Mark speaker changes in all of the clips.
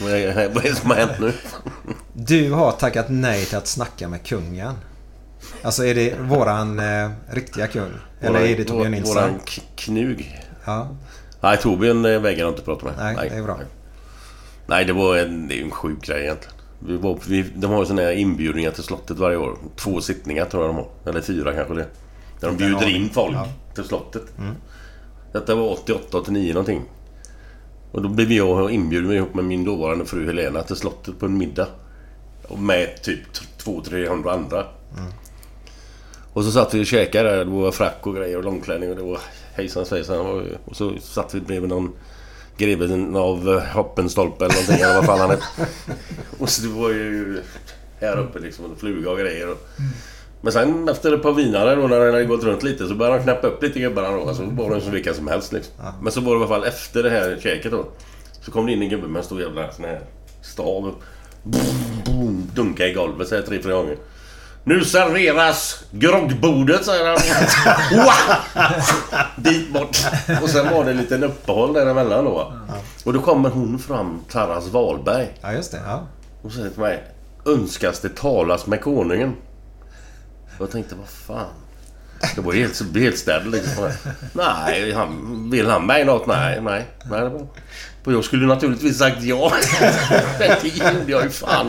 Speaker 1: Är vad är det som har hänt nu?
Speaker 2: Du har tackat nej till att snacka med kungen. Alltså är det våran eh, riktiga kung? Eller är det Torbjörn Nilsson?
Speaker 1: Våran knug.
Speaker 2: Ja,
Speaker 1: Nej, Torbjörn eh, vägrar inte prata med.
Speaker 2: nej, det är bra.
Speaker 1: Nej, det var en, det är en sjuk grej egentligen. Vi var, vi, de har ju såna här inbjudningar till slottet varje år. Två sittningar tror jag de har. Eller fyra kanske det. Där de bjuder in folk
Speaker 2: Ja.
Speaker 1: till slottet. Detta var 88, 89 någonting. Och då blev jag inbjuden ihop med min dåvarande fru Helena till slottet på en middag. Och med typ 200-300 andra. Och så satt vi och käkade där. Det var frack och grejer och långklänning och det var hejsan svejsan. Och så satt vi bredvid någon greven av Hoppenstolpe eller någonting eller vad fan han hette. Och så det var ju här uppe liksom en fluga och grejer. Och... Men sen efter ett par vinare då när det hade gått runt lite så började han knäppa upp lite gubbarna då. Alltså var de som vilka som helst liksom. Men så var det i alla fall efter det här käket då. Så kom det in en gubbe med en stor jävla sån här stav. Boom, boom, dunka i golvet så här tre, fyra gånger. Nu serveras groggbordet säger han. Dit bort. Och sen var det en liten uppehåll däremellan då. va. Och då kommer hon fram, Taras Wahlberg.
Speaker 2: Ja, just det. Ja.
Speaker 1: Och säger till mig. Önskas det talas med konungen? Och jag tänkte, vad fan. Det var helt, helt ställd liksom. Nej, han, vill han mig något? Nej, nej. nej det var. Och jag skulle naturligtvis sagt ja. Men det gjorde jag ju fan.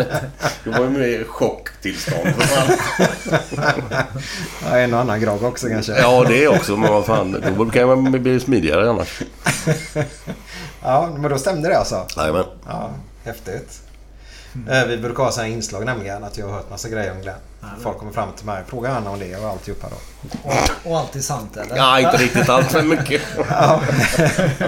Speaker 1: Det var ju mer chocktillstånd för fan.
Speaker 2: ja, en och annan grogg också kanske.
Speaker 1: Ja, det också. Men vad fan. Då kan man bli smidigare annars.
Speaker 2: Ja, men då stämde det alltså?
Speaker 1: Jajamän.
Speaker 2: Ja, häftigt. Eh, Vi brukar ha sådana här inslag nämligen att jag har hört massa grejer om Glenn. Folk kommer fram till mig och frågar han om det och alltihopa då.
Speaker 3: Och alltid sant eller?
Speaker 1: Ja, inte riktigt allt för mycket.
Speaker 2: Ja.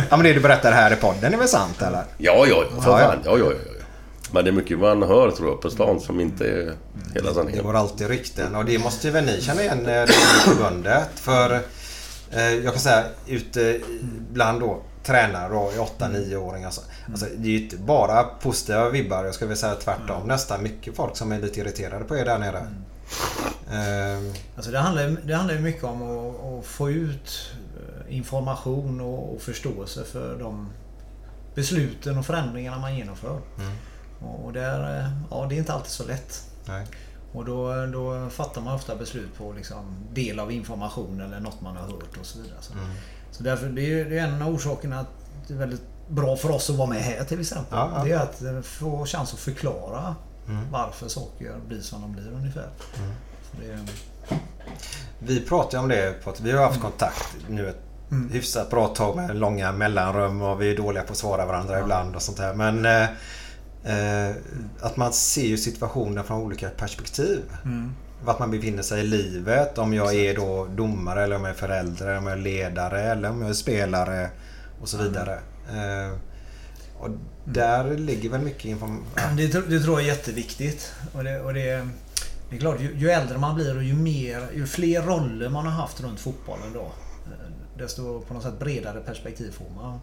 Speaker 2: men det du berättar här i podden är väl sant eller?
Speaker 1: Ja, ja, för
Speaker 2: Ja, ja.
Speaker 1: fan. Ja, ja, ja. ja. Men det är mycket man hör tror jag på stan som inte är hela
Speaker 2: Det
Speaker 1: sanningen.
Speaker 2: går alltid rykten och det måste ju väl ni känna igen eh, det förbundet. För eh, jag kan säga ute bland då tränare och 8-9-åringar. Alltså, alltså, det är ju inte bara positiva vibbar. Jag skulle vilja säga tvärtom. Nästan mycket folk som är lite irriterade på er där nere. Eh,
Speaker 3: Alltså det, handlar, ju- det handlar mycket om att, att få ut eh, information och, och förståelse för de besluten och förändringarna man genomför. Och där, eh, ja, det är inte alltid så lätt.
Speaker 2: nej.
Speaker 3: Och då, då fattar man ofta beslut på liksom del av information eller något man har hört och så vidare. Så, så därför, det är ju det är en av orsakerna att det är väldigt bra för oss att vara med här till exempel.
Speaker 2: Ja, ja.
Speaker 3: Det är att eh, få chans att förklara varför saker blir som de blir ungefär. Så det,
Speaker 2: Vi pratar ju om det. På att vi har haft kontakt nu ett hyfsat bra tag med långa mellanrum och vi är dåliga på att svara varandra ibland och sånt där. Men eh, eh, att man ser ju situationen från olika perspektiv. Vart man befinner sig i livet. Om jag är då domare eller om jag är förälder eller om jag är ledare eller om jag är spelare. och så vidare. Eh, och där ligger väl mycket information.
Speaker 3: Det, det tror jag är jätteviktigt. Och det, och det, det är klart, ju, ju äldre man blir och ju, mer, ju fler roller man har haft runt fotbollen då. eh, Desto på något sätt bredare perspektiv får man.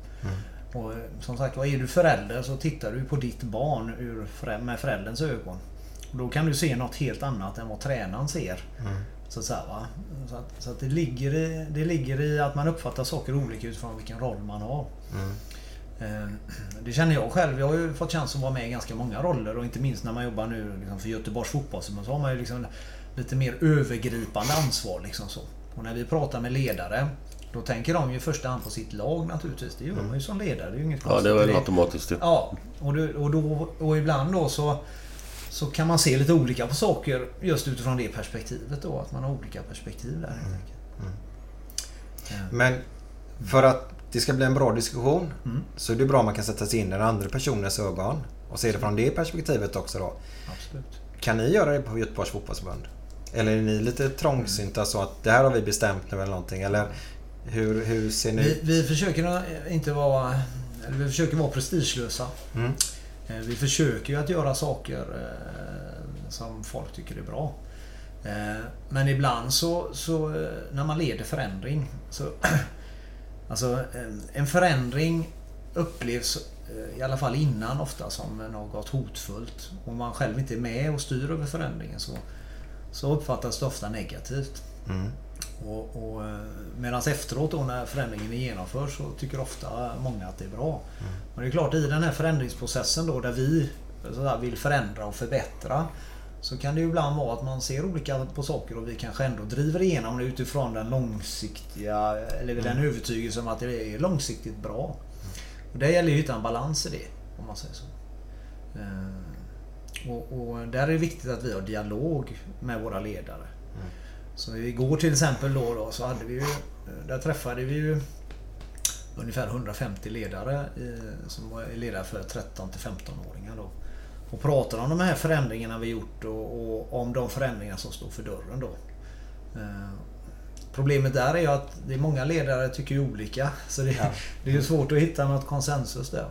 Speaker 3: Och eh, som sagt var, är du förälder så tittar du på ditt barn ur, med förälderns ögon. Och då kan du se något helt annat än vad tränaren ser. Så att, säga, va? så att, så att det, ligger i, det ligger i att man uppfattar saker olika utifrån vilken roll man har. Eh, Det känner jag själv. Jag har ju fått chans att vara med i ganska många roller och inte minst när man jobbar nu liksom för Göteborgs fotbollsförbund så har man ju liksom lite mer övergripande ansvar. Liksom så. Och när vi pratar med ledare då tänker de ju i första hand på sitt lag naturligtvis. Det gör man ju som ledare. Det är ju inget
Speaker 1: Ja, det
Speaker 3: konstigt
Speaker 1: är väl automatiskt.
Speaker 3: Ja, och, då, och, då, och ibland då så, så kan man se lite olika på saker just utifrån det perspektivet då. Att man har olika perspektiv där helt enkelt.
Speaker 2: Men för att det ska bli en bra diskussion
Speaker 3: Mm.
Speaker 2: så är det bra om man kan sätta sig in i den andra personens ögon och se det från det perspektivet också då.
Speaker 3: Absolut.
Speaker 2: Kan ni göra det på Göteborgs fotbollsförbund? Eller är ni lite trångsynta så att det här har vi bestämt nu eller någonting? Eller hur, hur ser ni
Speaker 3: Vi, vi försöker inte vara... Vi försöker vara prestigelösa. Eh, vi försöker ju att göra saker eh, som folk tycker är bra. Eh, men ibland så, så när man leder förändring så... Alltså en- förändring upplevs i alla fall innan ofta som något hotfullt. Om man själv inte är med och styr över förändringen så, så uppfattas det ofta negativt.
Speaker 2: Mm.
Speaker 3: Och, och, Medan efteråt då när förändringen är genomförd så tycker ofta många att det är bra. Men det är klart i den här förändringsprocessen då där vi sådär, vill förändra och förbättra. Så kan det ibland vara att man ser olika på saker och vi kanske ändå driver igenom det utifrån den långsiktiga eller den övertygelsen om att det är långsiktigt bra. Och det gäller ju att hitta en balans i det om man säger så. Eh, Och, och där är det viktigt att vi har dialog med våra ledare. Så igår till exempel då, då så hade vi ju, där träffade vi ju ungefär 150 ledare i, som var ledare för 13 till 15-åringar då. Och pratade om de här förändringarna vi gjort och, och om de förändringar som står för dörren då. Eh, Problemet där är ju att det är många ledare tycker ju olika. Så det, det är ju svårt att hitta något konsensus där.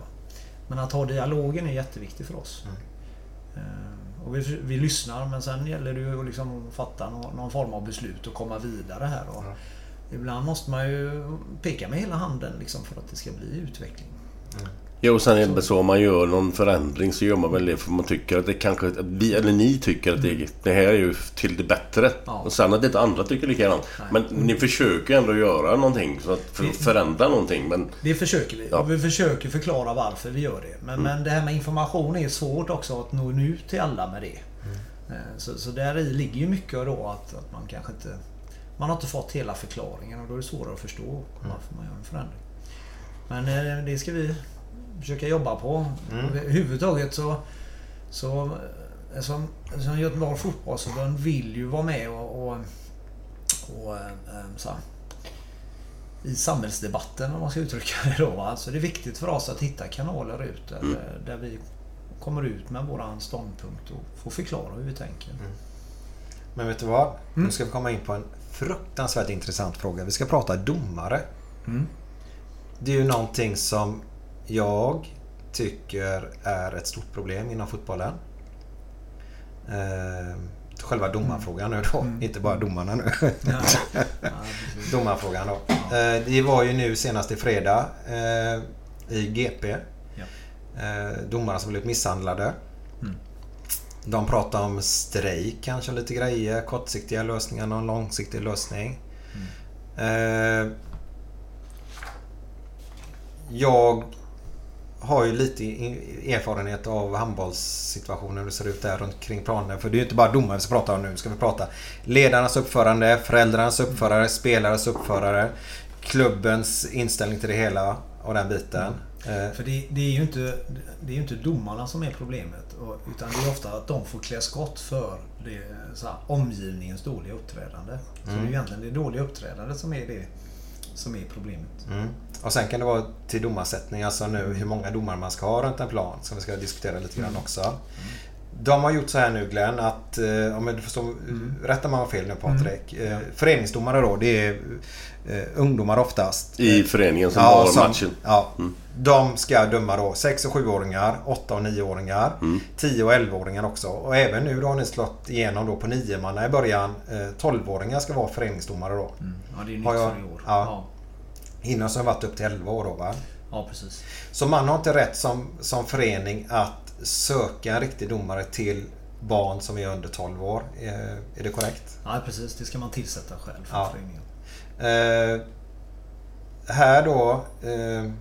Speaker 3: Men att ha dialogen är jätteviktigt för oss. Eh, Och vi, vi lyssnar men sen gäller det ju att liksom fatta någon, någon form av beslut och komma vidare här. Och Ibland måste man ju peka med hela handen liksom för att det ska bli utveckling.
Speaker 1: Jo, och sen är det så om man gör någon förändring så gör man väl det för man tycker att det kanske... Att vi, eller ni tycker att det, det här är ju till det bättre.
Speaker 3: Ja.
Speaker 1: Och sen att inte andra tycker likadant. Men ni försöker ändå göra någonting för att för att förändra någonting. Men
Speaker 3: Det försöker vi.
Speaker 1: Ja.
Speaker 3: Och vi försöker förklara varför vi gör det. Men, men det här med information är svårt också att nå ut till alla med det. Eh, Så, så där i ligger ju mycket då att, att man kanske inte... Man har inte fått hela förklaringen och då är det svårare att förstå varför man gör en förändring. Men eh, det ska vi försöka jobba på. Överhuvudtaget så... så eh, som, som Göteborgs fotbollsförbund vill ju vara med och, och, och eh, eh, så här, i samhällsdebatten om man ska uttrycka det då. va. Så det är viktigt för oss att hitta kanaler ut där, där vi kommer ut med våran ståndpunkt och får förklara hur vi tänker.
Speaker 2: Men vet du vad? Nu ska vi komma in på en fruktansvärt intressant fråga. Vi ska prata domare. Det är ju någonting som jag tycker är ett stort problem inom fotbollen. Eh, själva domarfrågan nu då. Inte bara domarna nu. Domarfrågan då. Eh, det var ju nu senast i fredag eh, i GP.
Speaker 3: Ja.
Speaker 2: Eh, domare som blivit misshandlade. De pratar om strejk kanske lite grejer. Kortsiktiga lösningar, någon långsiktig lösning. Eh, jag har ju lite erfarenhet av handbollssituationen hur det ser ut där runt kring planen. För det är ju inte bara domare vi ska prata om nu. Ska vi prata ledarnas uppförande, föräldrarnas uppförare, spelares uppförare, klubbens inställning till det hela och den biten. Eh,
Speaker 3: För det, det är ju inte, det är inte domarna som är problemet. Utan det är ofta att de får klä skott för det, så här, omgivningens dåliga uppträdande. Så det är ju egentligen det dåliga uppträdandet som är det som är problemet.
Speaker 2: Mm. Och sen kan det vara till domarsättning, alltså nu hur många domare man ska ha runt en plan som vi ska diskutera lite grann också. de har gjort så här nu Glenn att, eh, om du förstår,
Speaker 3: Mm.
Speaker 2: rätta mig om jag fel nu Patrik. Eh, föreningsdomare då, det är eh, ungdomar oftast.
Speaker 1: I föreningen som har
Speaker 2: som-
Speaker 1: matchen.
Speaker 2: Ja, De ska döma då 6 och 7-åringar, 8 och 9-åringar, 10 och 11-åringar också. Och även nu då har ni slått igenom då på 9 manna i början. Eh, 12-åringar ska vara föreningsdomare då.
Speaker 3: Ja, det är nytt
Speaker 2: jag-
Speaker 3: för i år.
Speaker 2: ja.
Speaker 3: Ja.
Speaker 2: Innan så har varit upp till 11 år då va?
Speaker 3: ja, precis.
Speaker 2: Så man har inte rätt som, som förening att söka en riktig domare till barn som är under 12 år. Eh, är det korrekt?
Speaker 3: Ja, precis. Det ska man tillsätta själv för
Speaker 2: Ja.
Speaker 3: föreningen.
Speaker 2: Eh, här då. Eh,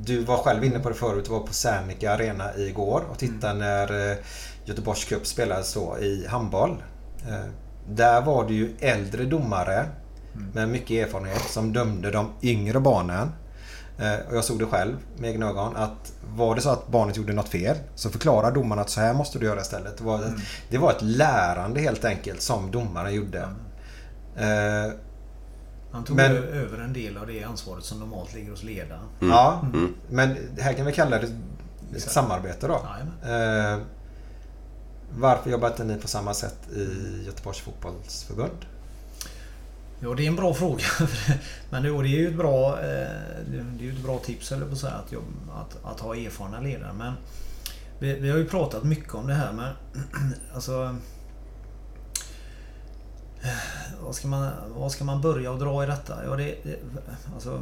Speaker 2: du var själv inne på det förut. Du var på Serneke Arena igår och tittade när eh, Göteborgs Cup spelades då i handboll. Eh, där var det ju äldre domare med mycket erfarenhet som dömde de yngre barnen. Eh, och jag såg det själv med egna ögon att var det så att barnet gjorde något fel så förklarar domaren att så här måste du göra istället. Det var, det var ett lärande helt enkelt som domaren gjorde. Eh,
Speaker 3: Han tog
Speaker 2: Men-
Speaker 3: över en del av det ansvaret som normalt ligger hos ledaren.
Speaker 2: Ja, men det här kan vi kalla det ett samarbete då. Eh, varför jobbar inte ni på samma sätt i Göteborgs fotbollsförbund?
Speaker 3: Ja, det är en bra fråga. Men jo, det är ju ett bra, eh, det är ett bra tips eller på så säga, att, jobba, att, att ha erfarna ledare. Men vi, vi har ju pratat mycket om det här men alltså... Eh, vad ska man, vad ska man börja och dra i detta? Ja, det, det, alltså,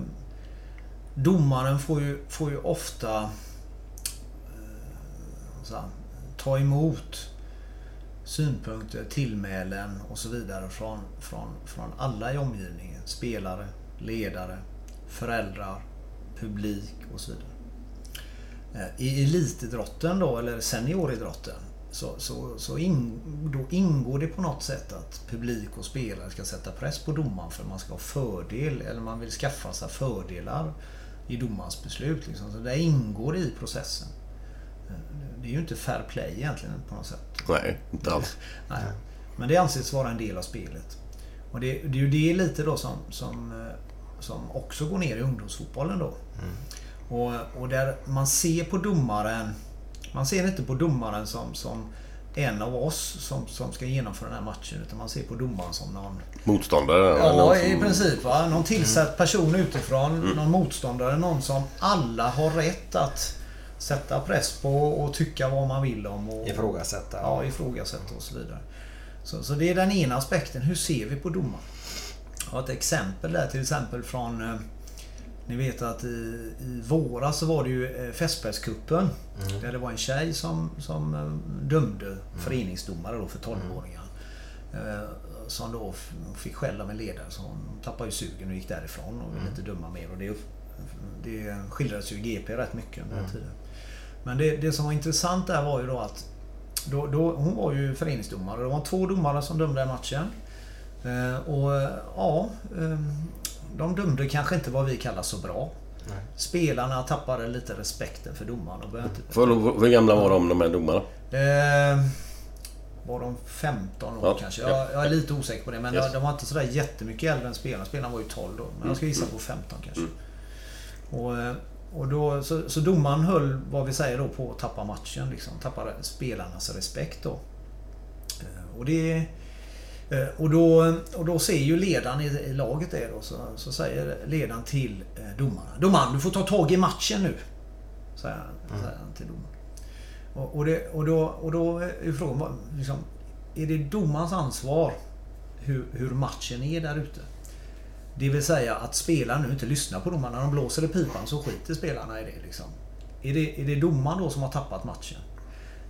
Speaker 3: domaren får ju, får ju ofta eh, så här, ta emot synpunkter, tillmälen och så vidare från, från, från alla i omgivningen. Spelare, ledare, föräldrar, publik och så vidare. Eh, I elitidrotten då, eller senioridrotten, så, så, så in, då ingår det på något sätt att publik och spelare ska sätta press på domaren för att man ska ha fördel, eller man vill skaffa sig fördelar i domarens beslut. Liksom. Så det ingår i processen. Det är ju inte fair play egentligen på något sätt.
Speaker 1: Nej, inte alls.
Speaker 3: Nej. Men det anses vara en del av spelet. Och det, det är ju det lite då som, som, eh, som också går ner i ungdomsfotbollen då. Och, och där man ser på domaren Man ser inte på domaren som, som en av oss som, som ska genomföra den här matchen. Utan man ser på domaren som någon...
Speaker 1: Motståndare?
Speaker 3: Ja,
Speaker 1: någon
Speaker 3: i
Speaker 1: som-
Speaker 3: princip. Va? Någon tillsatt person utifrån. Någon motståndare. Någon som alla har rätt att sätta press på och tycka vad man vill om. Och,
Speaker 2: Ifrågasätta.
Speaker 3: Ja, ifrågasätta och så vidare. Så, så det är den ena aspekten. Hur ser vi på domaren? Jag har ett exempel där till exempel från... Eh, ni vet att i, i våras så var det ju eh, Fässbergscupen. Där det var en tjej som, som eh, dömde föreningsdomare då för 12-åringar. Eh, som då fick skäll av en ledare så hon tappade ju sugen och gick därifrån och ville inte döma mer. Och det, det skildrades ju i GP rätt mycket under den tiden. Men det, det som var intressant där var ju då att då, då, hon var ju föreningsdomare. Det var två domare som dömde den matchen. Eh, och ja, eh, de dömde kanske inte vad vi kallar så bra. Spelarna tappade lite respekten för domaren och började inte...
Speaker 1: För, hur gamla var de, de här domarna?
Speaker 3: Eh, var de 15 år
Speaker 1: Ja,
Speaker 3: kanske?
Speaker 1: ja.
Speaker 3: Jag, jag är lite osäker på det. Men
Speaker 1: Yes.
Speaker 3: de var inte sådär jättemycket äldre än spelarna. Spelarna var ju 12 då. Men jag ska gissa på 15 kanske. Och, eh, och då, så, så domaren höll, vad vi säger då, på att tappa matchen. Liksom. Tappade spelarnas respekt då. Eh, Och det... eh, Och då, och då ser ju ledaren i, laget det då. Så, så säger ledaren till eh, domaren. Domaren, du får ta tag i matchen nu. Säger han, säger han till domaren. Och, och, det, och, då, och då är frågan, liksom, är det domarens ansvar hur, hur matchen är där ute? Det vill säga att spelarna nu inte lyssnar på domaren. När de blåser i pipan så skiter spelarna i det. Liksom. Är, det är det domaren då som har tappat matchen?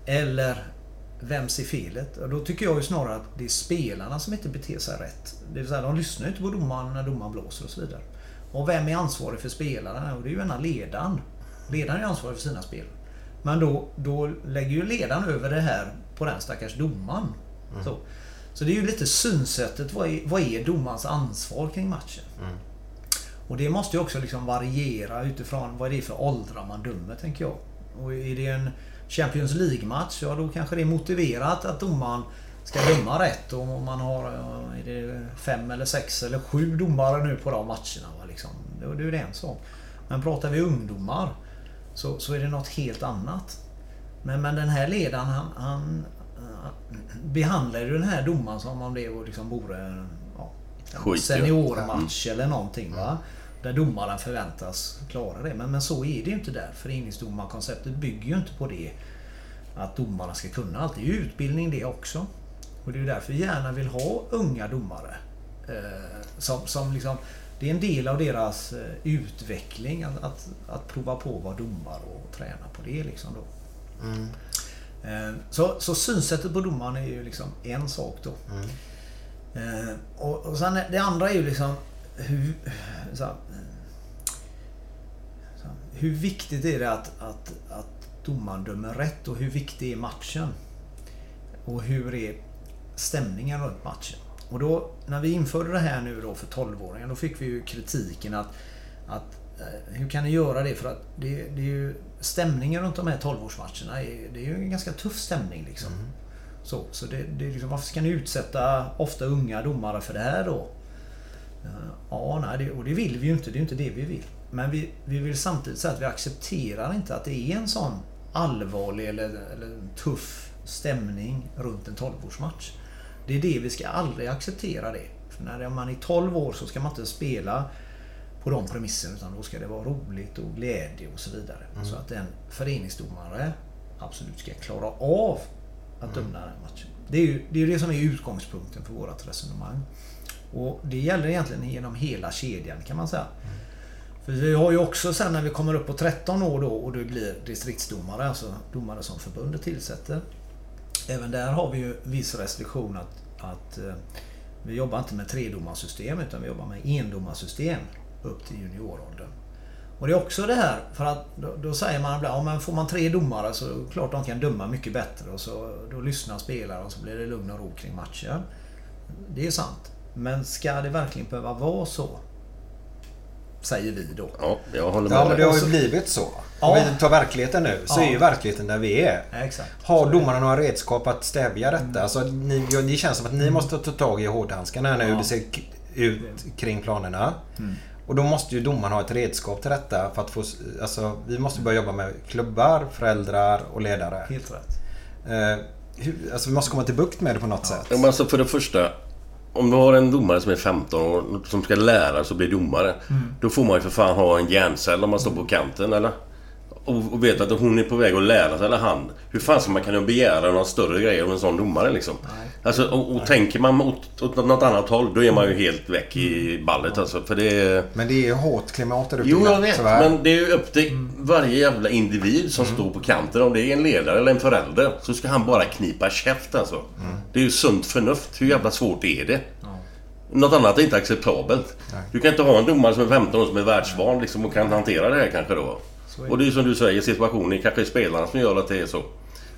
Speaker 3: Eller vems är felet? Och då tycker jag ju snarare att det är spelarna som inte beter sig rätt. Det vill säga de lyssnar inte på domaren när domaren blåser och så vidare. Och vem är ansvarig för spelarna? Och det är ju ena ledaren. Ledaren är ansvarig för sina spel. Men då, då lägger ju ledaren över det här på den stackars domaren. Så. Så det är ju lite synsättet. Vad är, vad är domarens ansvar kring matchen? Och det måste ju också liksom variera utifrån vad är det för åldrar man dömer, tänker jag. Och är det en Champions League-match, ja då kanske det är motiverat att domaren ska döma rätt. Och om man har är det fem eller sex eller sju domare nu på de matcherna. Va, liksom. Det är det en sak. Men pratar vi ungdomar så, så är det något helt annat. Men, men den här ledaren han, han, han behandlade ju den här domaren som om det liksom vore en ja, en
Speaker 1: Skit, ja.
Speaker 3: seniormatch eller någonting. Va? Där domaren förväntas klara det. Men, men så är det ju inte där. Föreningsdomarkonceptet bygger ju inte på det. Att domarna ska kunna allt. Det är ju utbildning det också. Och det är ju därför vi gärna vill ha unga domare. Eh, som, som liksom, det är en del av deras eh, utveckling att, att, att prova på att vara domare och träna på det. Liksom då. Eh, Så, så synsättet på domaren är ju liksom en sak då. Eh, Och, och sen det andra är ju liksom hur, så här, så här, hur viktigt är det att, att, att domaren dömer rätt och hur viktig är matchen? Och hur är stämningen runt matchen? Och då när vi införde det här nu då för 12-åringar då fick vi ju kritiken att, att eh, hur kan ni göra det? För att det, det är ju stämningen runt de här 12-årsmatcherna. är- Det är ju en ganska tuff stämning liksom. Så, så det, det är liksom, varför ska ni utsätta ofta unga domare för det här då? Eh, Ja, nej, det, och det vill vi ju inte. Det är ju inte det vi vill. Men vi, vi vill samtidigt säga att vi accepterar inte att det är en sån allvarlig eller, eller tuff stämning runt en 12-årsmatch. Det är det vi ska aldrig acceptera det. För när man är 12 år så ska man inte spela på de premisserna utan då ska det vara roligt och glädje och så vidare. Så att en föreningsdomare absolut ska klara av att döma den här matchen. Det är ju det, är det som är utgångspunkten för vårt resonemang. Och det gäller egentligen genom hela kedjan kan man säga. För vi har ju också sen när vi kommer upp på 13 år då och du blir distriktsdomare, alltså domare som förbundet tillsätter. Även där har vi ju viss restriktion att, att eh, vi jobbar inte med tredomarsystem utan vi jobbar med endomarsystem upp till junioråldern. Och det är också det här, för att då, då säger man ibland, ja, men får man tre domare så klart de kan döma mycket bättre och så då lyssnar spelare och så blir det lugn och ro kring matchen. Det är sant. Men ska det verkligen behöva vara så? Säger vi då.
Speaker 1: Ja, jag håller med
Speaker 2: Ja, men det har ju blivit så.
Speaker 3: Ja.
Speaker 2: Om vi tar verkligheten nu så
Speaker 3: Ja.
Speaker 2: är ju verkligheten där vi är.
Speaker 3: Ja, exakt.
Speaker 2: Har domarna några redskap att stävja detta? Alltså, ni, det känns som att ni måste ta tag i hårdhandskarna nu hur det ser ut kring planerna. Och då måste ju domaren ha ett redskap till detta för att få... Alltså, vi måste börja jobba med klubbar, föräldrar och ledare.
Speaker 3: Helt rätt.
Speaker 2: Eh, hur, alltså, vi måste komma till bukt med det på något sätt.
Speaker 1: Ja, men alltså för det första. Om du har en domare som är 15 år som ska lära sig att bli domare. Då får man ju för fan ha en hjärncell om man står på kanten eller? Och, och veta att hon är på väg att lära sig, eller han. Hur fan ska man kunna begära några större grejer av en sån domare liksom? Alltså, och, och tänker man åt, åt något annat håll, då är man ju helt väck i ballet alltså. För det är...
Speaker 2: Men det är ju hårt klimat där ute.
Speaker 1: Jo, jag vet.
Speaker 2: tyvärr.
Speaker 1: Men det är ju upp till varje jävla individ som står på kanten. Om det är en ledare eller en förälder. Så ska han bara knipa käft alltså. Det är ju sunt förnuft. Hur jävla svårt är det? Något annat är inte acceptabelt. Du kan inte ha en domare som är 15 år som är världsvan liksom, och kan hantera det här kanske då. Och det är ju som du säger, situationen kanske är spelarna som gör att det är så.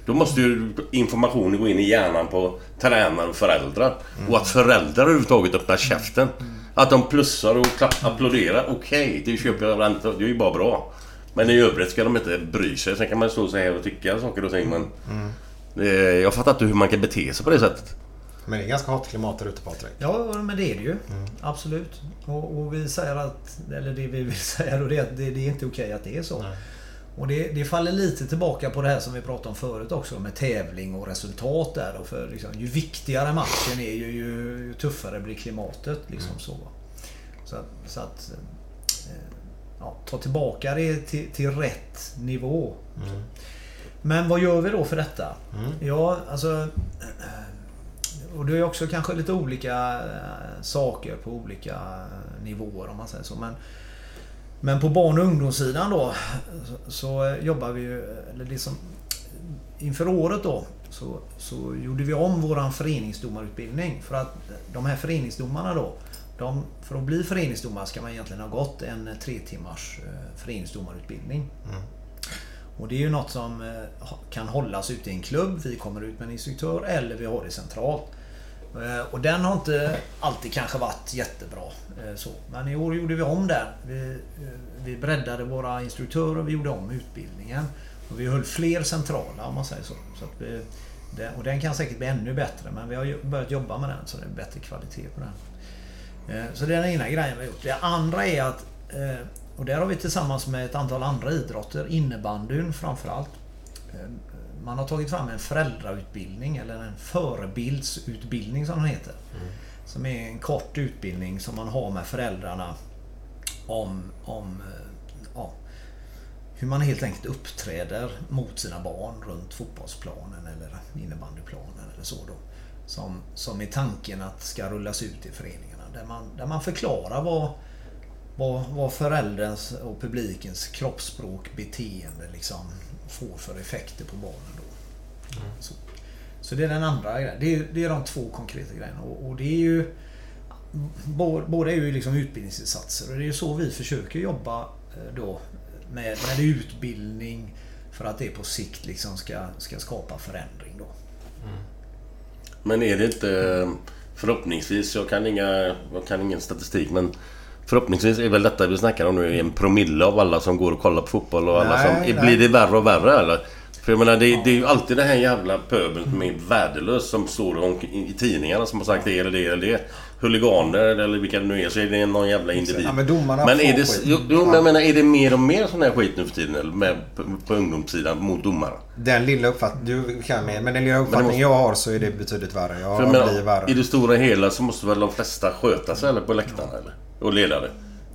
Speaker 1: Då måste ju informationen gå in i hjärnan på tränare och föräldrar. Och att föräldrar överhuvudtaget öppnar käften. Att de plussar och klapp, applåderar. Okej, det köper jag rent. Det är ju bara bra. Men i övrigt ska de inte bry sig. Sen kan man stå så här och tycka saker och ting men... Det, jag fattar inte hur man kan bete sig på det sättet.
Speaker 2: Men det är ganska hårt klimat där ute Patrik.
Speaker 3: Ja, men det är det ju. Absolut. Och, och vi säger att, eller det vi vill säga då, det är att det, det är inte okej att det är så. Och det, det faller lite tillbaka på det här som vi pratade om förut också med tävling och resultat där. Och för liksom, ju viktigare matchen är ju, ju, ju tuffare blir klimatet. Liksom så. va. Så, att- så att eh, ja, ta tillbaka det till, till rätt nivå. Men vad gör vi då för detta? Ja, alltså... Och det är också kanske lite olika eh, saker på olika eh, nivåer om man säger så. Men, men på barn och ungdomssidan då så, jobbar vi ju... Eller det som, inför året då så, så gjorde vi om våran föreningsdomarutbildning. För att de här föreningsdomarna då de, för att bli föreningsdomare ska man egentligen ha gått en tre timmars eh, föreningsdomarutbildning. Och det är ju något som eh, kan hållas ute i en klubb. Vi kommer ut med en instruktör eller vi har det centralt. Eh, och den har inte alltid kanske varit jättebra. Eh, så. Men i år gjorde vi om den. Vi, eh, vi breddade våra instruktörer och vi gjorde om utbildningen. Och vi höll fler centrala om man säger så. så att vi, och den kan säkert bli ännu bättre men vi har börjat jobba med den så det är bättre kvalitet på den. Så det är den ena grejen vi har gjort. Det andra är att, och där har vi tillsammans med ett antal andra idrotter, innebandyn framförallt man har tagit fram en föräldrautbildning eller en förebildsutbildning som den heter. Som är en kort utbildning som man har med föräldrarna om, om eh, ja, hur man helt enkelt uppträder mot sina barn runt fotbollsplanen eller innebandyplanen eller så då. Som, som är tanken att ska rullas ut i föreningarna. Där man, där man förklarar vad, vad, vad förälderns och publikens kroppsspråk, beteende liksom får för effekter på barnen då. Så, så det är den andra grejen. Det är, det är de två konkreta grejerna. Och, och det är ju... bå- Båda är ju liksom utbildningsinsatser och det är ju så vi försöker jobba eh, då med, med utbildning för att det på sikt liksom ska, ska skapa förändring då.
Speaker 1: Men är det inte... Förhoppningsvis, jag kan, inga, jag kan ingen statistik men Förhoppningsvis är väl detta vi snackar om nu en promille av alla som går och kollar på fotboll och alla
Speaker 2: Nej,
Speaker 1: som...
Speaker 2: nej.
Speaker 1: Blir det värre och värre eller? För jag menar det, det är ju alltid den här jävla pöbeln som är värdelös som står i, tidningarna som har sagt det eller det eller det. Huliganer eller vilka det nu är så är det någon jävla individ.
Speaker 2: Ja, men domarna
Speaker 1: men är det,
Speaker 2: skit.
Speaker 1: jo, jo, men jag menar är det mer och mer sån här skit nu för tiden eller med, på, på ungdomssidan mot domare?
Speaker 2: Den lilla uppfattningen, du kan mer, men den lilla uppfattningen
Speaker 1: måste-
Speaker 2: jag har så är det betydligt värre. Jag
Speaker 1: För jag
Speaker 2: blir
Speaker 1: menar,
Speaker 2: värre.
Speaker 1: I det stora hela så måste väl de flesta sköta sig eller på läktarna eller? Och ledare.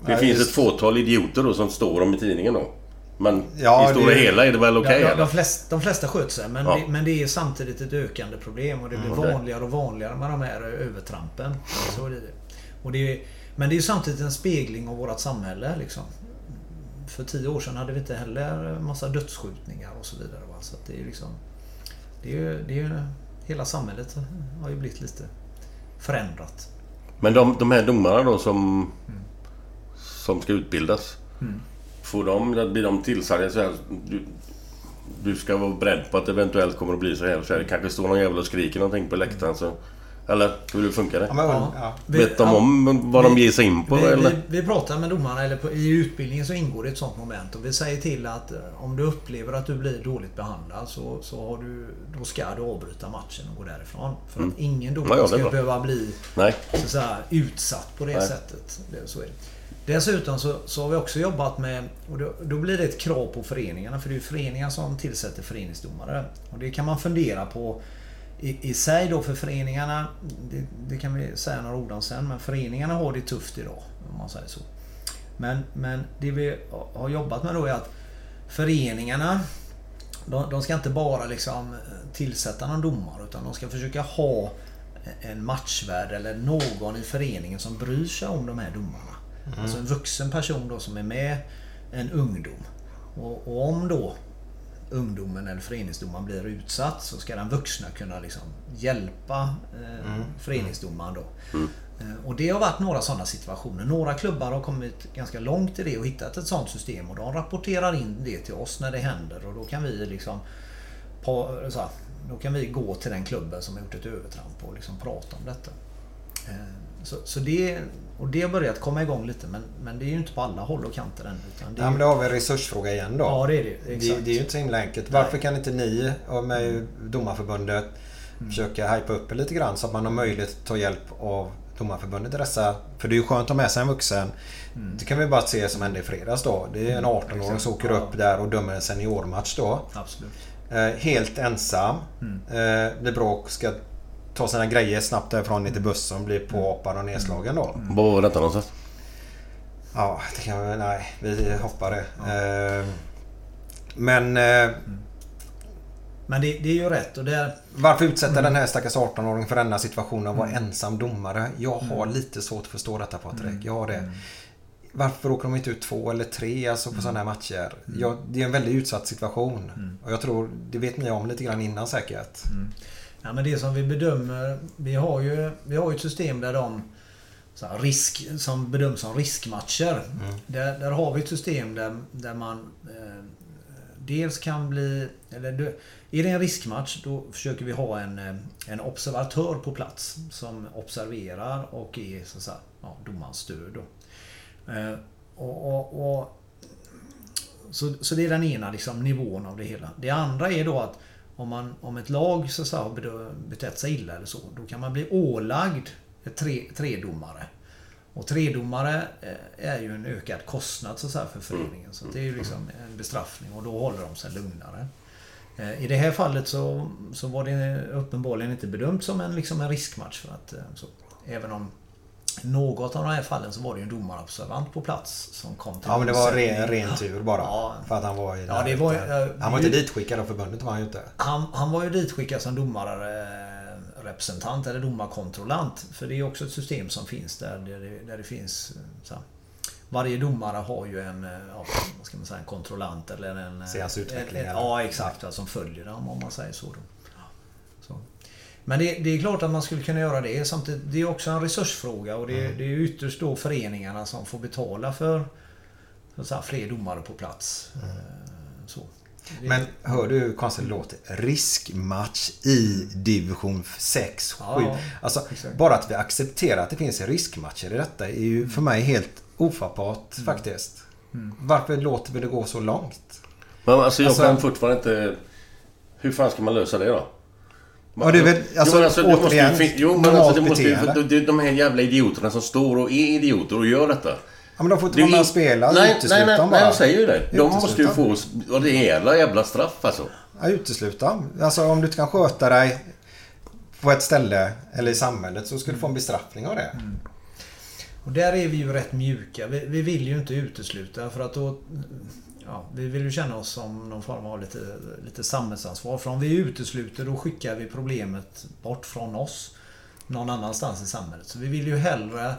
Speaker 1: Det
Speaker 2: Ja,
Speaker 1: finns
Speaker 2: just-
Speaker 1: ett fåtal idioter då som står om i tidningen då. Men
Speaker 2: Ja,
Speaker 1: i stora
Speaker 2: det-
Speaker 1: hela är det väl okej
Speaker 3: de, de,
Speaker 1: eller?
Speaker 3: de, flesta, de flesta sköter sig men,
Speaker 1: Ja.
Speaker 3: det, men det är samtidigt ett ökande problem och det blir
Speaker 1: okej.
Speaker 3: vanligare och vanligare med de här övertrampen. Så är det. Och det är, men det är ju samtidigt en spegling av vårt samhälle. Liksom. För tio år sedan hade vi inte heller massa dödsskjutningar och så vidare. Så det är liksom... Det är det är hela samhället har ju blivit lite förändrat.
Speaker 1: Men de, de här domarna då som... Som ska utbildas. Får de, blir de tillsagda så här... Du, du ska vara beredd på att det eventuellt kommer att bli så här. Så här. Det kanske står någon jävel och skriker någonting på läktaren så... Eller hur funkar det?
Speaker 2: Ja, men, ja.
Speaker 1: Vet de om vad de ger sig in på
Speaker 3: vi,
Speaker 1: eller?
Speaker 3: vi, vi pratar med domarna, eller på, i utbildningen så ingår det ett sånt moment. Och vi säger till att eh, om du upplever att du blir dåligt behandlad så, så har du, då ska du avbryta matchen och gå därifrån. För att ingen domare
Speaker 1: Mm. Ja,
Speaker 3: ska
Speaker 1: bra.
Speaker 3: behöva bli
Speaker 1: Nej.
Speaker 3: så att säga, utsatt på det
Speaker 1: Nej.
Speaker 3: sättet. Det, så är det. Dessutom så, så har vi också jobbat med, och då, då blir det ett krav på föreningarna, för det är ju föreningar som tillsätter föreningsdomare. Och det kan man fundera på i, i sig då för föreningarna, det, det kan vi säga några ord om sen, men föreningarna har det tufft idag. Om man säger så. Men, men det vi har jobbat med då är att föreningarna de, de ska inte bara liksom tillsätta någon domare utan de ska försöka ha en matchvärd eller någon i föreningen som bryr sig om de här domarna. Alltså en vuxen person då som är med en ungdom. Och, och om då ungdomen eller föreningsdomaren blir utsatt så ska den vuxna kunna liksom hjälpa eh, föreningsdomaren då. Eh, Och det har varit några sådana situationer. Några klubbar har kommit ganska långt i det och hittat ett sådant system och de rapporterar in det till oss när det händer och då kan vi liksom på, så här, då kan vi gå till den klubben som har gjort ett övertramp och liksom prata om detta. Eh, Så, så det, och det har börjat komma igång lite men, men det är ju inte på alla håll och kanter än. Utan det är,
Speaker 2: Ja, men då har vi en resursfråga igen då.
Speaker 3: ja det är det.
Speaker 2: Det,
Speaker 3: Exakt.
Speaker 2: det är ju inte så himla enkelt. Varför kan inte ni och med Domarförbundet försöka hypa upp er lite grann så att man har möjlighet att ta hjälp av Domarförbundet i dessa... För det är ju skönt att ha med sig en vuxen. Det kan vi bara se som hände i fredags då. Det är en 18-åring som åker upp där och dömer en seniormatch då.
Speaker 3: Absolut.
Speaker 2: Eh, helt ensam. Eh, blir bråk, ska ta sina grejer snabbt därifrån ner till bussen. Blir påhoppad och nedslagen då.
Speaker 1: Var var detta någonstans?
Speaker 2: Ja, det kan vi... Nej, vi hoppar det. Eh, men eh,
Speaker 3: Men det, det är ju rätt och där...
Speaker 2: varför utsätta den här stackars 18-åringen för denna situation att vara ensam domare? Jag har lite svårt att förstå detta Patrik. Jag har det. Varför åker de inte ut två eller tre alltså på sådana här matcher? Ja, det är en väldigt utsatt situation. Och jag tror, det vet ni om lite grann innan säkert.
Speaker 3: Ja, men det som vi bedömer, vi har ju, vi har ju ett system där de risk, som bedöms som riskmatcher. Där, där har vi ett system där, där man eh, dels kan bli... Eller, är det en riskmatch då försöker vi ha en, eh, en observatör på plats som observerar och är så att säga, ja, domarens stöd. Då. Eh, och, och, och så, så det är den ena liksom, nivån av det hela. Det andra är då att om, man, om ett lag så säga, har betett sig illa eller så, då kan man bli ålagd tre, tredomare. Och tredomare eh, är ju en ökad kostnad så säga, för föreningen. Så det är ju liksom en bestraffning och då håller de sig lugnare. Eh, I det här fallet så, så var det uppenbarligen inte bedömt som en, liksom en riskmatch. För att, eh, så, även om något av de här fallen så var det en domarobservant på plats som kom till
Speaker 2: Ja men det var ren, ren tur bara.
Speaker 3: Ja.
Speaker 2: För att han var i
Speaker 3: Ja, det var-
Speaker 2: Han var inte
Speaker 3: ju-
Speaker 2: ditskickad av förbundet var han ju inte.
Speaker 3: Han, han var ju ditskickad som domarrepresentant eller domarkontrollant. För det är också ett system som finns där, där, det, där det finns... Så här, varje domare har ju en, ja, vad ska man säga, en kontrollant eller en...
Speaker 2: Se hans utveckling,
Speaker 3: en- en-? Ja, exakt. Som följer dem om man säger så. Då. Men det, det är klart att man skulle kunna göra det. Samtidigt, det är också en resursfråga och det,
Speaker 2: Mm.
Speaker 3: det är ju ytterst då föreningarna som får betala för så att säga, fler domare på plats. Eh, Så. Det-
Speaker 2: Mm. Men hör du hur konstigt det låter? Riskmatch i division 6, 7.
Speaker 3: Ja,
Speaker 2: alltså,
Speaker 3: exakt.
Speaker 2: bara att vi accepterar att det finns riskmatcher i detta är ju för mig helt ofattbart
Speaker 3: Mm.
Speaker 2: faktiskt. Varför låter vi det gå så långt?
Speaker 1: Men alltså jag
Speaker 2: Alltså-
Speaker 1: kan fortfarande inte... Hur fan ska man lösa det då?
Speaker 2: Ja, det är väl- alltså,
Speaker 1: jo, alltså, måste ju
Speaker 2: återigen,
Speaker 1: fin- Jo, men alltså, det måste ju...
Speaker 2: beteende.
Speaker 1: Det är de här jävla idioterna som står och är idioter och gör detta.
Speaker 2: Ja, men de får inte vara med och spela.
Speaker 1: Nej,
Speaker 2: utesluta
Speaker 1: nej, nej,
Speaker 2: dem
Speaker 1: nej,
Speaker 2: bara.
Speaker 1: jag säger ju det. De måste ju
Speaker 2: Utesluta.
Speaker 1: få rejäla jävla straff alltså.
Speaker 2: Ja, utesluta. Alltså om du inte kan sköta dig på ett ställe eller i samhället så ska du få en bestraffning av det.
Speaker 3: Och där är vi ju rätt mjuka. Vi, vi vill ju inte utesluta för att då... Ja, vi vill ju känna oss som någon form av lite, lite samhällsansvar. För om vi utesluter då skickar vi problemet bort från oss. Någon annanstans i samhället. Så vi vill ju hellre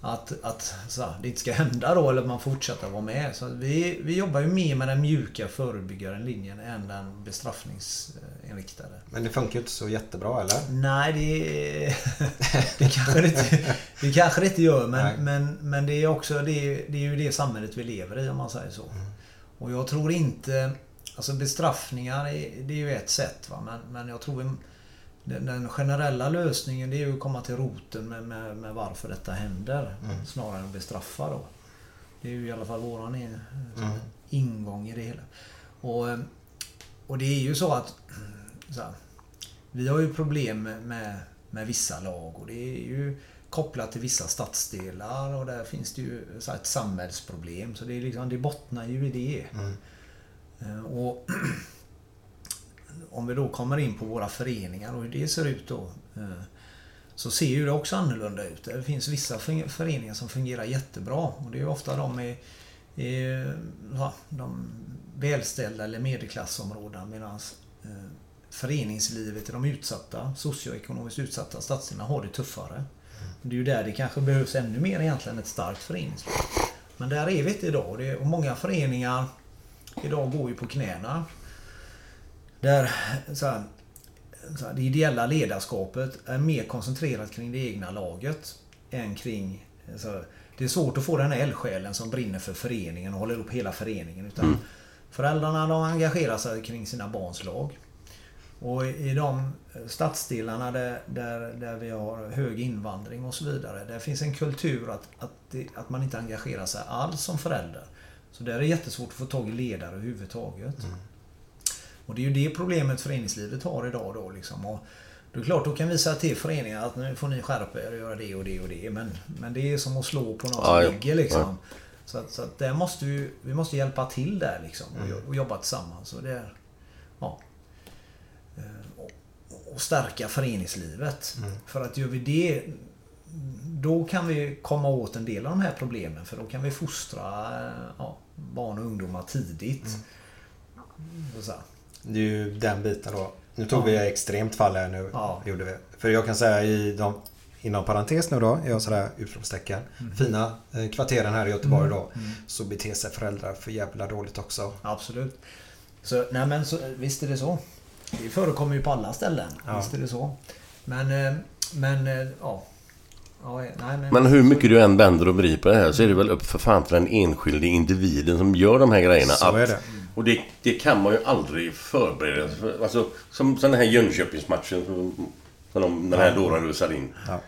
Speaker 3: att, att här, det inte ska hända då eller att man fortsätter vara med. Så vi, vi jobbar ju mer med den mjuka förebyggaren linjen än den bestraffningsinriktade.
Speaker 2: Men det funkar ju inte så jättebra eller?
Speaker 3: Nej, det, det, kanske det, inte, det kanske det inte gör.
Speaker 2: Nej.
Speaker 3: Men, men, men det är också det, det är ju det samhället vi lever i om man säger så. Och jag tror inte... Alltså bestraffningar är, det är ju ett sätt. Va? Men, men jag tror den, den generella lösningen det är ju att komma till roten med, med, med varför detta händer. Snarare än att bestraffa då. Det är ju i alla fall våran i- ingång i det hela. Och, eh, och det är ju så att... Så här, vi har ju problem med, med vissa lag och det är ju kopplat till vissa stadsdelar och där finns det ju ett samhällsproblem. Så det, är liksom, det bottnar ju i det. Eh, Och om vi då kommer in på våra föreningar och hur det ser ut då. eh, Så ser ju det också annorlunda ut. Det finns vissa föreningar som fungerar jättebra och det är ofta de i, de välställda eller medelklassområdena medan föreningslivet i de utsatta, socioekonomiskt utsatta stadsdelarna har det tuffare. Det är ju där det kanske behövs ännu mer egentligen ett starkt föreningsliv. Men där är vi inte idag det- och många föreningar idag går ju på knäna. Där så här, så här, det ideella ledarskapet är mer koncentrerat kring det egna laget än kring... Så, det är svårt att få den här eldsjälen som brinner för föreningen och håller upp hela föreningen. Utan Föräldrarna de engagerar sig kring sina barns lag. Och i de stadsdelarna där, där, där vi har hög invandring och så vidare. Där finns en kultur att, att, att man inte engagerar sig alls som förälder. Så där är det jättesvårt att få tag i ledare överhuvudtaget. Och det är ju det problemet föreningslivet har idag då liksom. Och det är klart, då kan vi säga till föreningar att nu får ni skärpa er och göra det och det och det. Men, men det är som att slå på
Speaker 1: ja.
Speaker 3: som ligger liksom. Så, att, så att där måste vi, vi måste hjälpa till där liksom. Och, jo- och jobba tillsammans. Och det är, ja. Eh, och, och stärka föreningslivet. För att gör vi det då kan vi komma åt en del av de här problemen. För då kan vi fostra eh, ja, barn och ungdomar tidigt. Och så här.
Speaker 2: Det är ju den biten då. Nu tog vi extremt fall här nu.
Speaker 3: Ja.
Speaker 2: Gjorde vi. För jag kan säga i de, inom parentes nu då, jag sådär utropstecken.
Speaker 3: Mm.
Speaker 2: Fina eh, kvarteren här i Göteborg då. Så beter sig föräldrar för jävla dåligt också.
Speaker 3: Absolut. Så, nej men så, visst är det så. Det förekommer ju på alla ställen.
Speaker 2: Ja.
Speaker 3: Visst är det så. Men, eh, men eh, ja. ja nej, men,
Speaker 1: Men hur mycket du än vänder och vrider på det här så är det väl upp för fan för den enskilde individen som gör de här grejerna.
Speaker 2: Så är det.
Speaker 1: Och det, det kan man ju aldrig förbereda sig för. Alltså, som, den här Jönköpingsmatchen som, som de, den här dåren rusade in.
Speaker 2: Ja.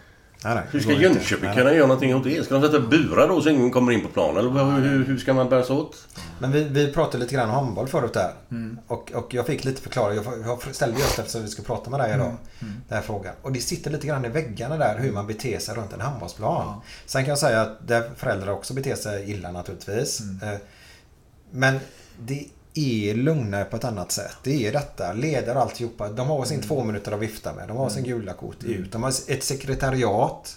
Speaker 2: Nej, nej,
Speaker 1: Hur ska. Jönköping
Speaker 2: Nej,
Speaker 1: kunna göra någonting åt det? Ska de sätta burar då så ingen kommer in på planen? Eller hur, hur, ska man bära sig åt?
Speaker 2: Men vi, vi pratade lite grann om handboll förut där. Och, och jag fick lite förklaring. Jag, jag ställde just eftersom vi ska prata med dig idag. Den här frågan. Och det sitter lite grann i väggarna där hur man beter sig runt en handbollsplan. Sen kan jag säga att där föräldrar också beter sig illa naturligtvis. Eh, Men det är lugnare på ett annat sätt. Det är detta, leder alltihopa. De har sin två minuter att vifta med. De har sin gula kort ut. De har ett sekretariat.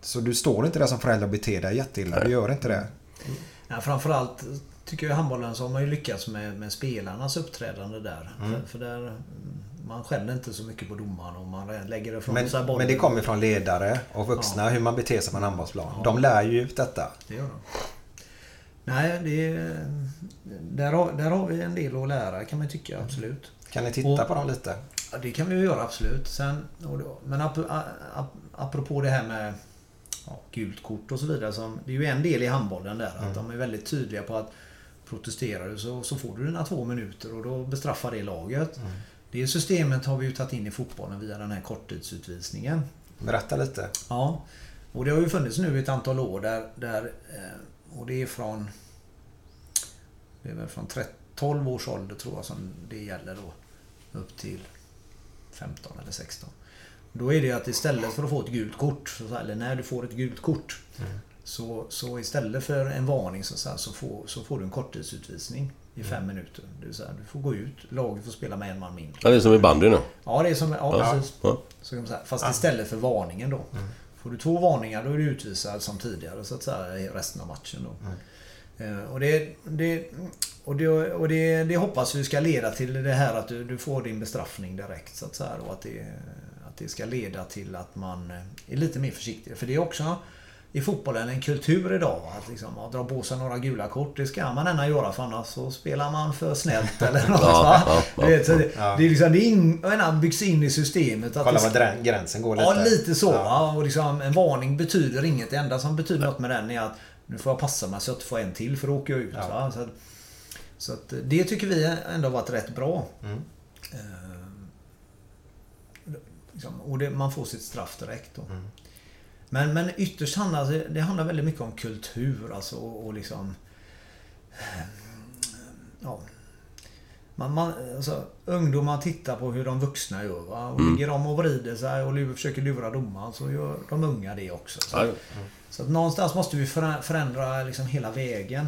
Speaker 2: så du står inte där som förälder och beter dig jätteilla. Du gör inte det.
Speaker 3: Ja, framförallt tycker jag i handbollen så har man ju lyckats med, med spelarnas uppträdande där.
Speaker 2: Mm.
Speaker 3: För, för där man skäller inte så mycket på domaren och man lägger ifrån
Speaker 2: Men,
Speaker 3: sig bollen.
Speaker 2: men det kommer från ledare och vuxna hur man beter sig på en handbollsplan. De lär ju ut detta.
Speaker 3: Det gör de. Nej, det, där, har, där har vi en del att lära kan man tycka, absolut.
Speaker 2: Kan ni titta
Speaker 3: Och-
Speaker 2: på dem lite?
Speaker 3: Ja, det kan vi ju göra absolut. Sen, och då, men ap, ap, apropå det här med ja, gult kort och så vidare. Som, det är ju en del i handbollen där. Att de är väldigt tydliga på att protesterar du så, så får du dina två minuter och då bestraffar det laget. Det systemet har vi ju tagit in i fotbollen via den här korttidsutvisningen.
Speaker 2: Berätta lite.
Speaker 3: Ja. Och det har ju funnits nu ett antal år där, där eh, och det är från det är väl från 13, 12 års ålder tror jag som det gäller då. Upp till 15 eller 16. Då är det att istället för att få ett gult kort, så- eller när du får ett gult kort. Så, så istället för en varning så, så, här, så, får, så får du en korttidsutvisning i fem minuter. Det vill säga, du får gå ut, laget får spela med en man mindre.
Speaker 1: Ja, det är som i bandy nu.
Speaker 3: Ja, det är som... Ja,
Speaker 1: Ja.
Speaker 3: precis.
Speaker 1: Ja.
Speaker 3: Så kan man säga. Fast istället för varningen då. Får du två varningar då är du utvisad som tidigare så att säga i resten av matchen då. Eh, Och, det, det, och, det, och det, det hoppas vi ska leda till det här att du, du får din bestraffning direkt så att säga. Och att det, det ska leda till att man är lite mer försiktig. För det är också i fotbollen en kultur idag att liksom, ja, dra på sig några gula kort. Det ska man gärna göra för annars så spelar man för snällt eller något.
Speaker 1: Ja, ja, ja.
Speaker 3: Det,
Speaker 2: Ja.
Speaker 3: det är liksom, det är in, jag menar, byggs in i systemet. Att
Speaker 2: Kolla var gränsen går lite.
Speaker 3: Ja, lite så.
Speaker 2: Ja.
Speaker 3: Va? Och liksom, en varning betyder inget. Det enda som betyder något med den är att nu får jag passa mig så att jag inte får en till för då åker jag ut. Så, att, så att det tycker vi ändå har varit rätt bra.
Speaker 2: Mm.
Speaker 3: Liksom, och det, man får sitt straff direkt då.
Speaker 2: Mm.
Speaker 3: Men, men ytterst handlar det, det handlar väldigt mycket om kultur alltså, och, och liksom... eh, Ja, man, man, alltså, ungdomar tittar på hur de vuxna gör. Va? Och
Speaker 1: Mm.
Speaker 3: ligger de och vrider sig och försöker lura domaren så gör de unga det också. Så,
Speaker 1: ja.
Speaker 3: så att någonstans måste vi förä- förändra liksom hela vägen.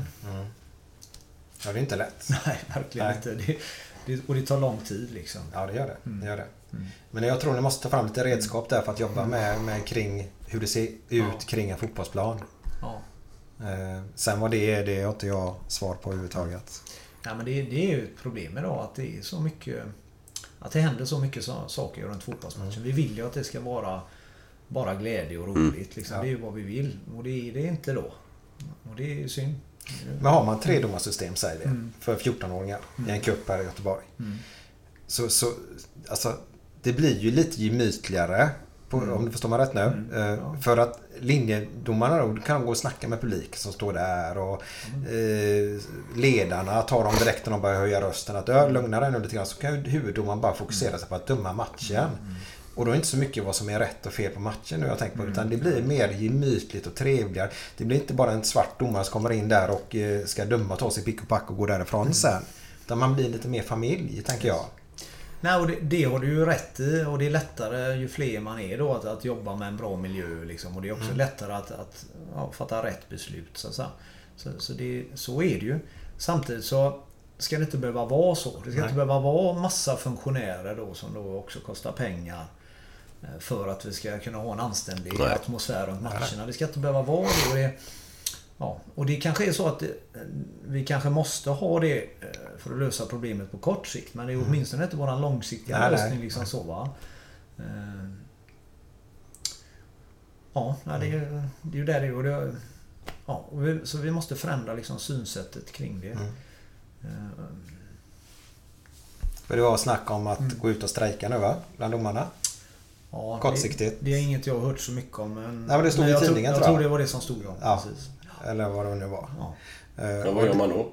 Speaker 2: Ja, det är inte lätt.
Speaker 3: Nej, verkligen
Speaker 2: Nej.
Speaker 3: inte. Det, det, och det tar lång tid liksom.
Speaker 2: Ja, det gör det.
Speaker 3: Mm.
Speaker 2: det, gör det. Men jag tror ni måste ta fram lite redskap där för att jobba med, med kring hur det ser ut
Speaker 3: Ja.
Speaker 2: kring en fotbollsplan.
Speaker 3: Ja.
Speaker 2: Eh, sen vad det är, det har inte jag svar på överhuvudtaget.
Speaker 3: Ja, men det, det är ju ett problem idag att det är så mycket... Att det händer så mycket så, saker runt fotbollsmatchen.
Speaker 2: Mm.
Speaker 3: Vi vill ju att det ska vara bara glädje och roligt. Liksom.
Speaker 2: Ja.
Speaker 3: Det är ju vad vi vill. Och det är det inte då. Och det är ju synd.
Speaker 2: Men har man tre domarsystem, säg det,
Speaker 3: Mm.
Speaker 2: för 14-åringar i en cup här i Göteborg.
Speaker 3: Mm.
Speaker 2: Så, så alltså, det blir ju lite gemytligare, på,
Speaker 3: Mm.
Speaker 2: om du förstår mig rätt nu. Eh, För att linjedomarna då, kan gå och snacka med publik som står där och
Speaker 3: Mm.
Speaker 2: eh, ledarna tar dem direkt när de börjar höja rösten. Att "Ö, lugna dig nu lite grann. Så kan huvuddomaren bara fokusera sig på att döma matchen.
Speaker 3: Mm.
Speaker 2: Och då är det inte så mycket vad som är rätt och fel på matchen nu jag tänker på.
Speaker 3: Mm.
Speaker 2: Utan det blir mer gemytligt och trevligare. Det blir inte bara en svart domare som kommer in där och eh, ska döma, ta sig pick och pack och gå därifrån
Speaker 3: Mm.
Speaker 2: sen. Utan man blir lite mer familj, tänker jag.
Speaker 3: Nej, och det, det har du ju rätt i. Och det är lättare ju fler man är då att, att jobba med en bra miljö. Liksom. Och det är också
Speaker 2: Mm.
Speaker 3: lättare att, att ja, fatta rätt beslut. Så, så, så, det, så är det ju. Samtidigt så ska det inte behöva vara så. Det ska
Speaker 2: Nej.
Speaker 3: inte behöva vara massa funktionärer då som då också kostar pengar. eh, För att vi ska kunna ha en anständig
Speaker 1: Nej.
Speaker 3: atmosfär runt matcherna. Det ska inte behöva vara det. Ja, och det kanske är så att det, vi kanske måste ha det eh, för att lösa problemet på kort sikt. Men det är åtminstone inte vår långsiktiga
Speaker 2: Nej, nej.
Speaker 3: lösning. Liksom så, va? Eh, Ja, nej, det, är, ju- det är ju där det är. Och det, ja, och vi, så vi måste förändra liksom synsättet kring det.
Speaker 2: Mm.
Speaker 3: Eh,
Speaker 2: För det var snack om att
Speaker 3: Mm.
Speaker 2: gå ut och strejka nu va? Bland domarna.
Speaker 3: Ja,
Speaker 2: Kortsiktigt.
Speaker 3: Det, det är inget jag har hört så mycket om. Men,
Speaker 2: Nej, men det stod i
Speaker 3: jag
Speaker 2: tidningen,
Speaker 3: tror,
Speaker 2: tror
Speaker 3: jag
Speaker 2: jag.
Speaker 3: tror det var det som stod om.
Speaker 2: Ja.
Speaker 3: Precis.
Speaker 2: Eller vad det nu var.
Speaker 3: Ja.
Speaker 2: Eh,
Speaker 1: Ja, vad gör man då?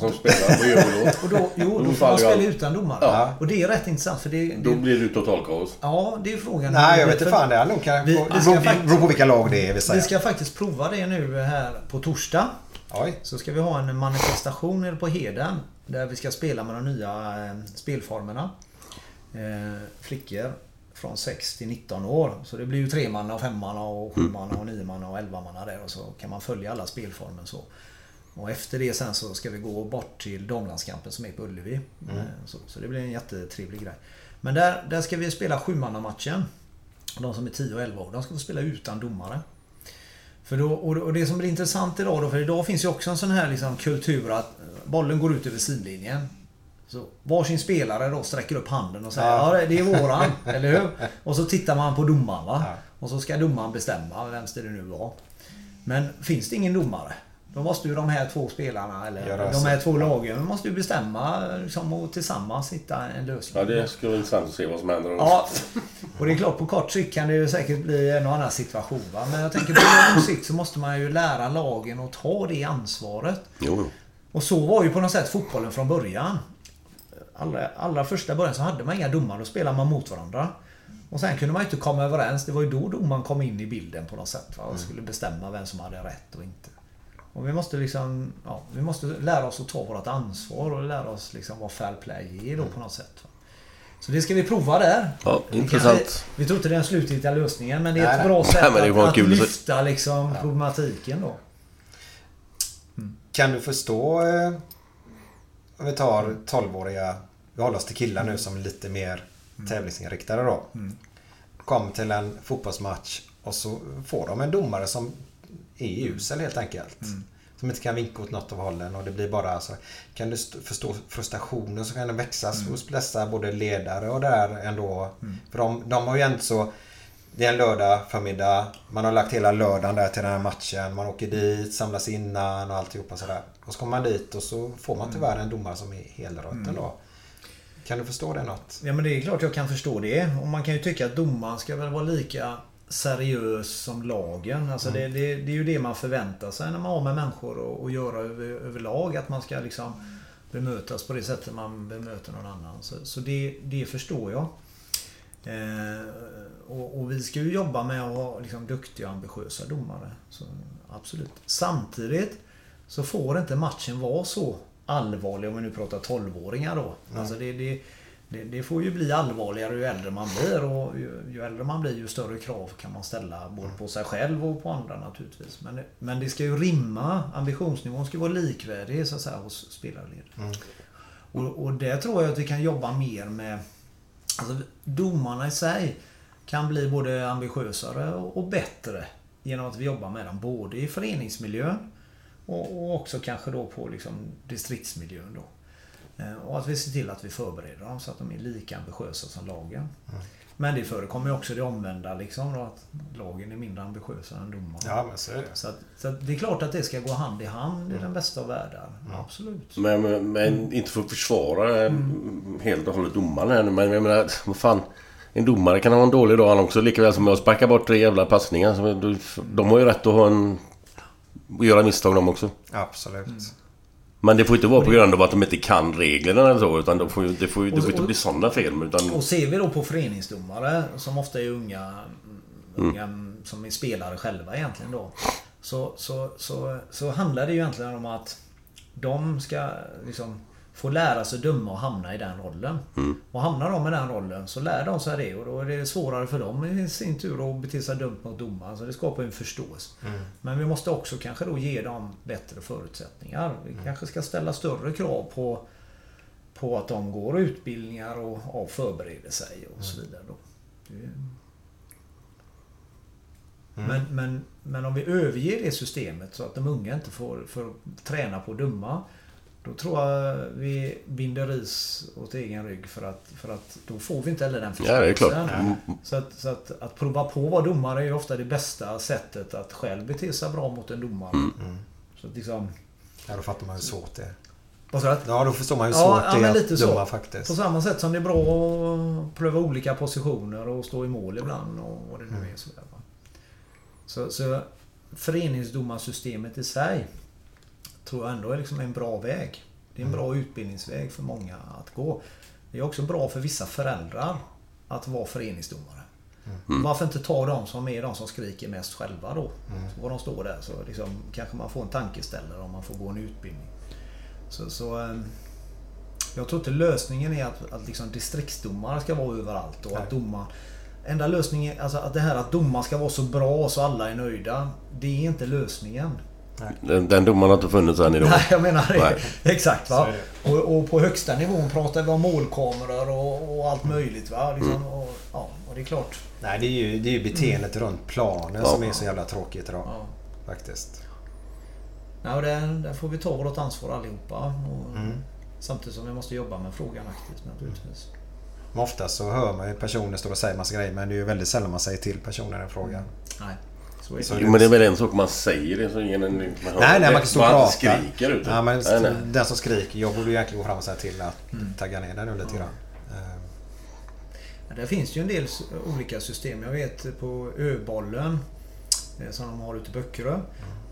Speaker 1: Som spelare, vad gör man då?
Speaker 3: Och då, jo,
Speaker 1: Då
Speaker 3: då får man spela utan domare.
Speaker 2: Ja.
Speaker 3: Och det är rätt intressant för det...
Speaker 1: Då
Speaker 3: det
Speaker 1: blir det totalkaos.
Speaker 3: ja, det är frågan.
Speaker 2: Nej, jag vet inte fan. Det är nog kan
Speaker 3: Vi-
Speaker 2: beror
Speaker 3: vi ska
Speaker 2: beror-
Speaker 3: faktiskt-
Speaker 2: beror på vilka lag det är vill säga.
Speaker 3: Vi ska faktiskt prova det nu här på torsdag.
Speaker 2: Oj.
Speaker 3: Så ska vi ha en manifestation nere på Heden. Där vi ska spela med de nya eh, spelformerna. Eh, flickor från 6 till 19 år. Så det blir ju tremanna och femmanna och sjumanna och niomanna och elvamanna där. Och så kan man följa alla spelformer så. Och efter det sen så ska vi gå bort till damlandskampen som är på Ullevi. Eh, Så, så det blir en jättetrevlig grej. Men där, där ska vi spela sjumannamatchen. De som är 10 och 11 år, de ska få spela utan domare. För då, och och det som blir intressant idag då, för idag finns ju också en sån här liksom kultur att bollen går ut över sidlinjen. Så varsin spelare då sträcker upp handen och säger ja,
Speaker 2: Ja.
Speaker 3: det är våran, eller hur? Och så tittar man på domaren va?
Speaker 2: Ja.
Speaker 3: Och så ska domaren bestämma vems det nu var. Men finns det ingen domare? Då måste ju de här två spelarna, eller
Speaker 2: Göra
Speaker 3: de här
Speaker 2: så.
Speaker 3: två lagen, måste ju bestämma liksom, och tillsammans hitta en lösning.
Speaker 1: Ja, det skulle vara intressant att se vad som händer.
Speaker 3: Ja, och det är klart på kort sikt kan det ju säkert bli en och annan situation. Va? Men jag tänker på lång sikt så måste man ju lära lagen att ta det ansvaret.
Speaker 1: Jo, jo.
Speaker 3: Och så var ju på något sätt fotbollen från början. Allra, allra första början så hade man inga domare, då spelade man mot varandra. Och sen kunde man inte komma överens. Det var ju då domaren kom in i bilden på något sätt. Va? Och skulle bestämma vem som hade rätt och inte. Och vi måste liksom... Ja, vi måste lära oss att ta vårt ansvar och lära oss liksom vad fair play är då på något sätt. Va? Så det ska vi prova där.
Speaker 1: Ja,
Speaker 3: Vi
Speaker 1: intressant.
Speaker 3: kanske- Vi tror inte det är den slutgiltiga lösningen men det är
Speaker 2: Nej,
Speaker 3: ett
Speaker 2: nej.
Speaker 3: bra sätt
Speaker 1: Nej,
Speaker 3: att, att lyfta liksom problematiken då.
Speaker 2: Kan du förstå eh, om vi tar 12-åriga, vi håller oss till killar nu som är lite mer tävlingsinriktade då. Kommer till en fotbollsmatch och så får de en domare som är usel helt enkelt. Som inte kan vinka åt något av hållen och det blir bara alltså, Kan du st- förstå frustrationen som kan växa hos dessa både ledare och där ändå. För de, de har ju ändå så det är en lördag förmiddag. Man har lagt hela lördagen där till den här matchen. Man åker dit, samlas innan och alltihopa sådär. Och så kommer man dit och så får man tyvärr en domare som är helrött då. Kan du förstå det något?
Speaker 3: Ja men det är klart jag kan förstå det. Och man kan ju tycka att domaren ska väl vara lika seriös som lagen. Alltså det, det, det är ju det man förväntar sig när man har med människor och göra över, överlag. Att man ska liksom bemötas på det sättet man bemöter någon annan. Så, så det, det förstår jag. Eh, och, och vi ska ju jobba med att ha liksom, duktiga och ambitiösa domare. Så, absolut. Samtidigt så får inte matchen vara så allvarlig om vi nu pratar 12-åringar då. Alltså det, det, det, det får ju bli allvarligare ju äldre man blir och ju, ju äldre man blir ju större krav kan man ställa både på sig själv och på andra naturligtvis. Men, det- men det ska ju rimma. Ambitionsnivån ska vara likvärdig så att säga hos spelarled. Och, och där tror jag att vi kan jobba mer med Alltså, domarna i sig kan bli både ambitiösare och och bättre genom att vi jobbar med dem både i föreningsmiljön och, och också kanske då på liksom distriktsmiljön. Då. Eh, och att vi ser till att vi förbereder dem så att de är lika ambitiösa som lagen.
Speaker 2: Mm.
Speaker 3: Men det förekommer ju också det omvända liksom då, att lagen är mindre ambitiösa än domarna.
Speaker 2: Ja, men så är det.
Speaker 3: Så, att, så att det är klart att det ska gå hand i hand
Speaker 2: Mm.
Speaker 3: i den bästa av världar. Absolut.
Speaker 1: Men, men, men inte för att försvara eh, helt och hållet domaren här nu, men jag menar, vad fan. En domare kan ha en dålig dag han också, lika väl som jag sparkar bort tre jävla passningar. De har ju rätt att ha en... göra misstag de också.
Speaker 2: Absolut.
Speaker 1: Men det får inte vara på grund av att de inte kan reglerna eller så, utan de får ju, det får ju det
Speaker 3: Och-
Speaker 1: får inte bli sådana fel. Utan,
Speaker 3: Och ser vi då på föreningsdomare som ofta är unga,
Speaker 1: Mm.
Speaker 3: unga som är spelare själva egentligen då. Så, så, så, så handlar det ju egentligen om att de ska liksom få lära sig döma och hamna i den rollen.
Speaker 1: Mm.
Speaker 3: Och hamnar de i den rollen så lär de sig det och då är det svårare för dem i sin tur att bete sig dumt mot domaren. Så det skapar ju en förståelse. Men vi måste också kanske då ge dem bättre förutsättningar. Vi kanske ska ställa större krav på på att de går utbildningar och, och förbereder sig och så vidare. Då. Det- Men, men, men om vi överger det systemet så att de unga inte får, får träna på att döma. Då tror jag vi binder ris åt egen rygg för att, för att då får vi inte heller den
Speaker 1: Ja, det är klart.
Speaker 3: förståelsen.
Speaker 1: Mm.
Speaker 3: Så, att, så att, att prova på att vara domare är ju ofta det bästa sättet att själv bete sig bra mot en domare.
Speaker 1: Mm.
Speaker 3: Så att liksom...
Speaker 2: Ja, då fattar man hur svårt det är.
Speaker 3: Vad sa du?
Speaker 2: Ja, då förstår man hur
Speaker 3: Ja,
Speaker 2: svårt
Speaker 3: ja,
Speaker 2: det är
Speaker 3: lite
Speaker 2: att
Speaker 3: så.
Speaker 2: faktiskt.
Speaker 3: På samma sätt som det är bra att pröva olika positioner och stå i mål ibland och vad det nu är. Så, så, så föreningsdomarsystemet i sig tror jag ändå är liksom en bra väg. Det är en bra utbildningsväg för många att gå. Det är också bra för vissa föräldrar att vara föreningsdomare. Varför inte ta de som är de som skriker mest själva då? Så får de stå där så liksom, kanske man får en tankeställare om man får gå en utbildning. Så, så eh, jag tror inte lösningen är att, att liksom distriktsdomare ska vara överallt och att domaren... Enda lösningen, alltså att det här att domaren ska vara så bra så alla är nöjda. Det är inte lösningen.
Speaker 1: Den, den domaren har inte funnits än idag.
Speaker 3: Nej, jag menar det.
Speaker 1: Nej.
Speaker 3: Exakt va. Och, och på högsta nivån pratar vi om målkameror och, och allt möjligt va. Liksom,
Speaker 1: Mm.
Speaker 3: och, ja, och det är klart.
Speaker 2: Nej, det är ju, det är ju beteendet runt planen
Speaker 1: Ja.
Speaker 2: som är så jävla tråkigt idag.
Speaker 3: Ja.
Speaker 2: Faktiskt.
Speaker 3: Ja, där, där får vi ta vårt ansvar allihopa. Och,
Speaker 2: Mm.
Speaker 3: Samtidigt som vi måste jobba med frågan aktivt naturligtvis.
Speaker 2: Men ofta så hör man ju personer stå och säga massa grejer men det är ju väldigt sällan man säger till personen i frågan.
Speaker 3: Nej, så är det.
Speaker 1: Jo, men det är väl en sak man säger det så ingen man
Speaker 2: Nej, nej,
Speaker 1: det.
Speaker 2: man kan stå och prata.
Speaker 1: skriker ut det.
Speaker 2: Ja, men
Speaker 1: nej, nej.
Speaker 2: Den som skriker, jag borde ju egentligen gå fram och säga till att
Speaker 3: Mm.
Speaker 2: tagga ner den nu lite grann. Eh,
Speaker 3: Ja, Där finns ju en del olika system. Jag vet på Öbollen eh, som de har ute i Böckerö.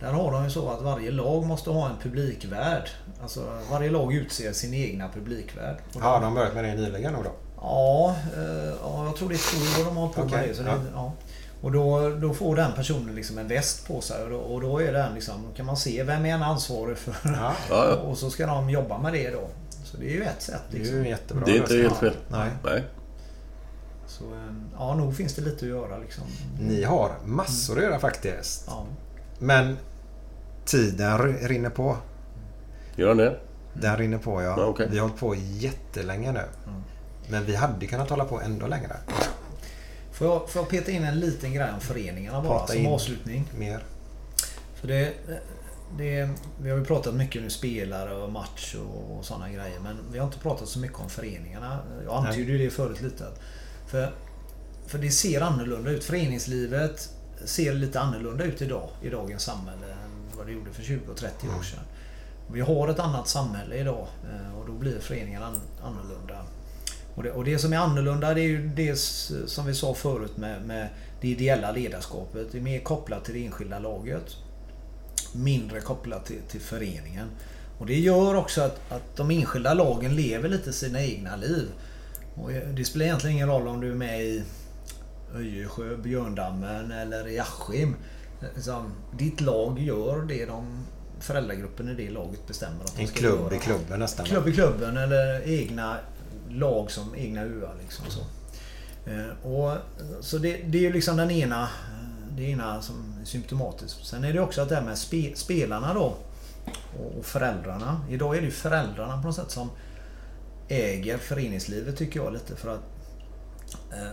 Speaker 3: Där har de ju så att varje lag måste ha en publikvärd. Alltså varje lag utser sin egna publikvärd. Och
Speaker 2: Har de börjat med det nyligen då?
Speaker 3: Ja, eh, ja, jag tror det är två år de har på
Speaker 2: Okej,
Speaker 3: med det. Så det
Speaker 2: ja.
Speaker 3: ja. Och då, då får den personen liksom en väst på sig och då, och då är den liksom, kan man se vem är ansvarig för.
Speaker 2: Ja,
Speaker 1: Ja, ja.
Speaker 3: Och så ska de jobba med det då. Så det är ju ett sätt.
Speaker 2: det är
Speaker 3: Liksom.
Speaker 2: jättebra
Speaker 1: Det är inte helt fel.
Speaker 2: Nej.
Speaker 1: Nej.
Speaker 3: Så eh, ja, nog finns det lite att göra liksom.
Speaker 2: Ni har massor att göra faktiskt.
Speaker 3: Ja.
Speaker 2: Men tiden rinner på.
Speaker 1: Gör han det?
Speaker 2: Den rinner på ja.
Speaker 1: Ja, okej.
Speaker 2: Vi har hållit på jättelänge nu. Men vi hade kunnat hålla på ändå längre.
Speaker 3: Får jag, får jag peta in en liten grej om föreningarna bara
Speaker 2: Prata
Speaker 3: som
Speaker 2: in.
Speaker 3: avslutning?
Speaker 2: Mer.
Speaker 3: För det, det, vi har ju pratat mycket nu spelare och match och, och sådana grejer. Men vi har inte pratat så mycket om föreningarna. Jag antydde ju det förut lite. För, för det ser annorlunda ut. Föreningslivet ser lite annorlunda ut idag i dagens samhälle än vad det gjorde för 20 och 30 år sedan. Vi har ett annat samhälle idag eh, och då blir föreningarna an- annorlunda. Och det, och det som är annorlunda det är ju det som vi sa förut med, med det ideella ledarskapet. Det är mer kopplat till det enskilda laget. Mindre kopplat till, till föreningen. Och det gör också att, att de enskilda lagen lever lite sina egna liv. Och det spelar egentligen ingen roll om du är med i Öjersjö, Björndammen eller i Askim. Liksom, ditt lag gör det de föräldragruppen i det laget bestämmer att de
Speaker 2: En
Speaker 3: ska
Speaker 2: klubb
Speaker 3: göra.
Speaker 2: i klubben nästan.
Speaker 3: Klubb i klubben eller egna lag som egna öar. Liksom så. Eh, och, så det, det är ju liksom den ena, det ena som är symptomatiskt. Sen är det också att det här med spe, spelarna då och, och föräldrarna. Idag är det ju föräldrarna på något sätt som äger föreningslivet tycker jag lite för att eh,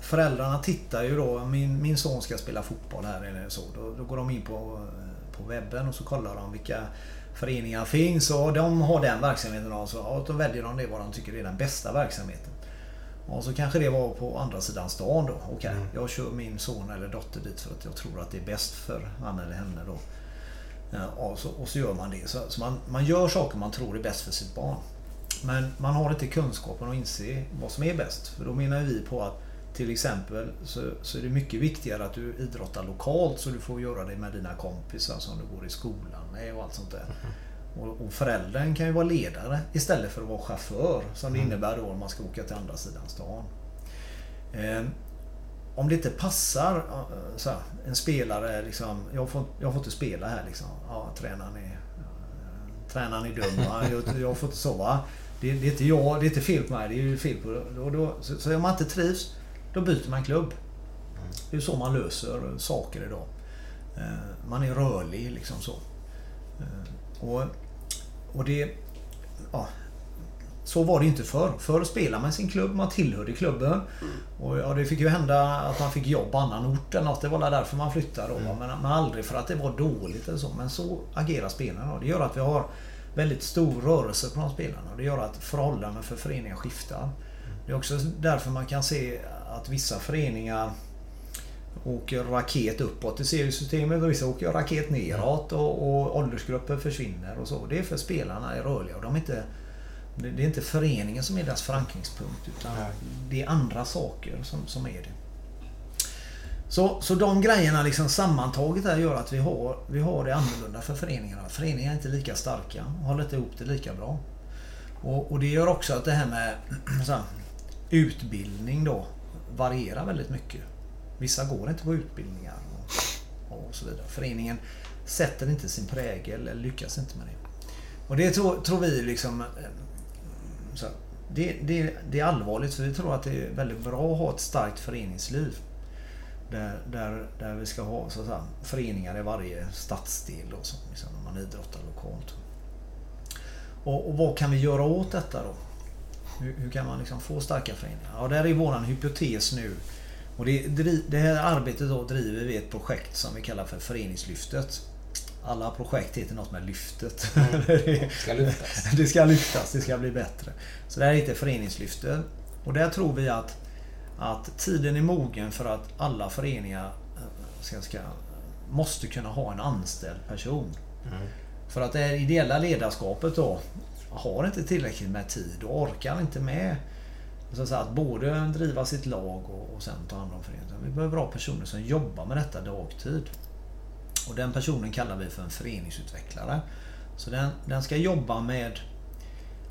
Speaker 3: föräldrarna tittar ju då. Min, min son ska spela fotboll här eller så. Då, då går de in på, på webben och så kollar de vilka föreningar finns och de har den verksamheten. Och så, och då väljer de det vad de tycker är den bästa verksamheten. Och så kanske det var på andra sidan stan då. Okej, okay, mm. jag kör min son eller dotter dit för att jag tror att det är bäst för han eller henne då. Och så, och så gör man det. Så, så, man, man gör saker man tror är bäst för sitt barn. Men man har inte kunskapen att inse vad som är bäst. För då menar vi på att till exempel så, så är det mycket viktigare att du idrottar lokalt så du får göra det med dina kompisar som du går i skolan med och allt sånt där. Mm. Och, och föräldern kan ju vara ledare istället för att vara chaufför som det mm. innebär då om man ska åka till andra sidan stan. Eh, om det inte passar eh, så här, en spelare liksom, jag får, jag får inte spela här liksom. Ja, tränaren är, uh, tränaren är dum. Jag, jag får inte sova. Det, det, är inte jag, det är inte fel på mig, det är fel på... Då, då, så, så om man inte trivs, då byter man klubb. Det är så man löser saker idag. Uh, man är rörlig liksom så. Uh, och, och det... Ja, så var det inte förr. Förr spelade man sin klubb, man tillhörde klubben. Mm. Och ja, det fick ju hända att man fick jobb på annan ort eller något. Det var därför man flyttade då. Mm. Men, men aldrig för att det var dåligt eller så. Men så agerar spelarna. Det gör att vi har väldigt stor rörelse på de spelarna. Det gör att förhållandena för föreningar skiftar. Det är också därför man kan se att vissa föreningar åker raket uppåt i seriesystemet och vissa åker raket neråt och, och åldersgrupper försvinner och så. Det är för spelarna är rörliga och de är inte det är inte föreningen som är deras förankringspunkt utan Nej. det är andra saker som, som är det. Så, så de grejerna liksom sammantaget här gör att vi har, vi har det annorlunda för föreningarna. Föreningarna är inte lika starka håller inte ihop det lika bra. Och, och det gör också att det här med här, utbildning då varierar väldigt mycket. Vissa går inte på utbildningar och, och så vidare. Föreningen sätter inte sin prägel eller lyckas inte med det. Och det tror, tror vi liksom eh, så det, det, det, är allvarligt för vi tror att det är väldigt bra att ha ett starkt föreningsliv. Där, där, där vi ska ha så att säga, föreningar i varje stadsdel och så, liksom, när man idrottar lokalt. Och, och, vad kan vi göra åt detta då? Hur, hur kan man liksom få starka föreningar? Ja, där är våran hypotes nu. Och det, det här arbetet då driver vi ett projekt som vi kallar för Föreningslyftet alla projekt heter något med lyftet. Mm.
Speaker 2: det ska lyftas.
Speaker 3: det ska lyftas, det ska bli bättre. Så det här heter föreningslyftet. Och där tror vi att, att tiden är mogen för att alla föreningar eh, ska, ska, måste kunna ha en anställd person. Mm. För att det ideella ledarskapet då har inte tillräckligt med tid och orkar inte med så att, säga, att både driva sitt lag och, och sen ta hand om föreningen. Vi behöver bra personer som jobbar med detta dagtid. Och den personen kallar vi för en föreningsutvecklare. Så den, den ska jobba med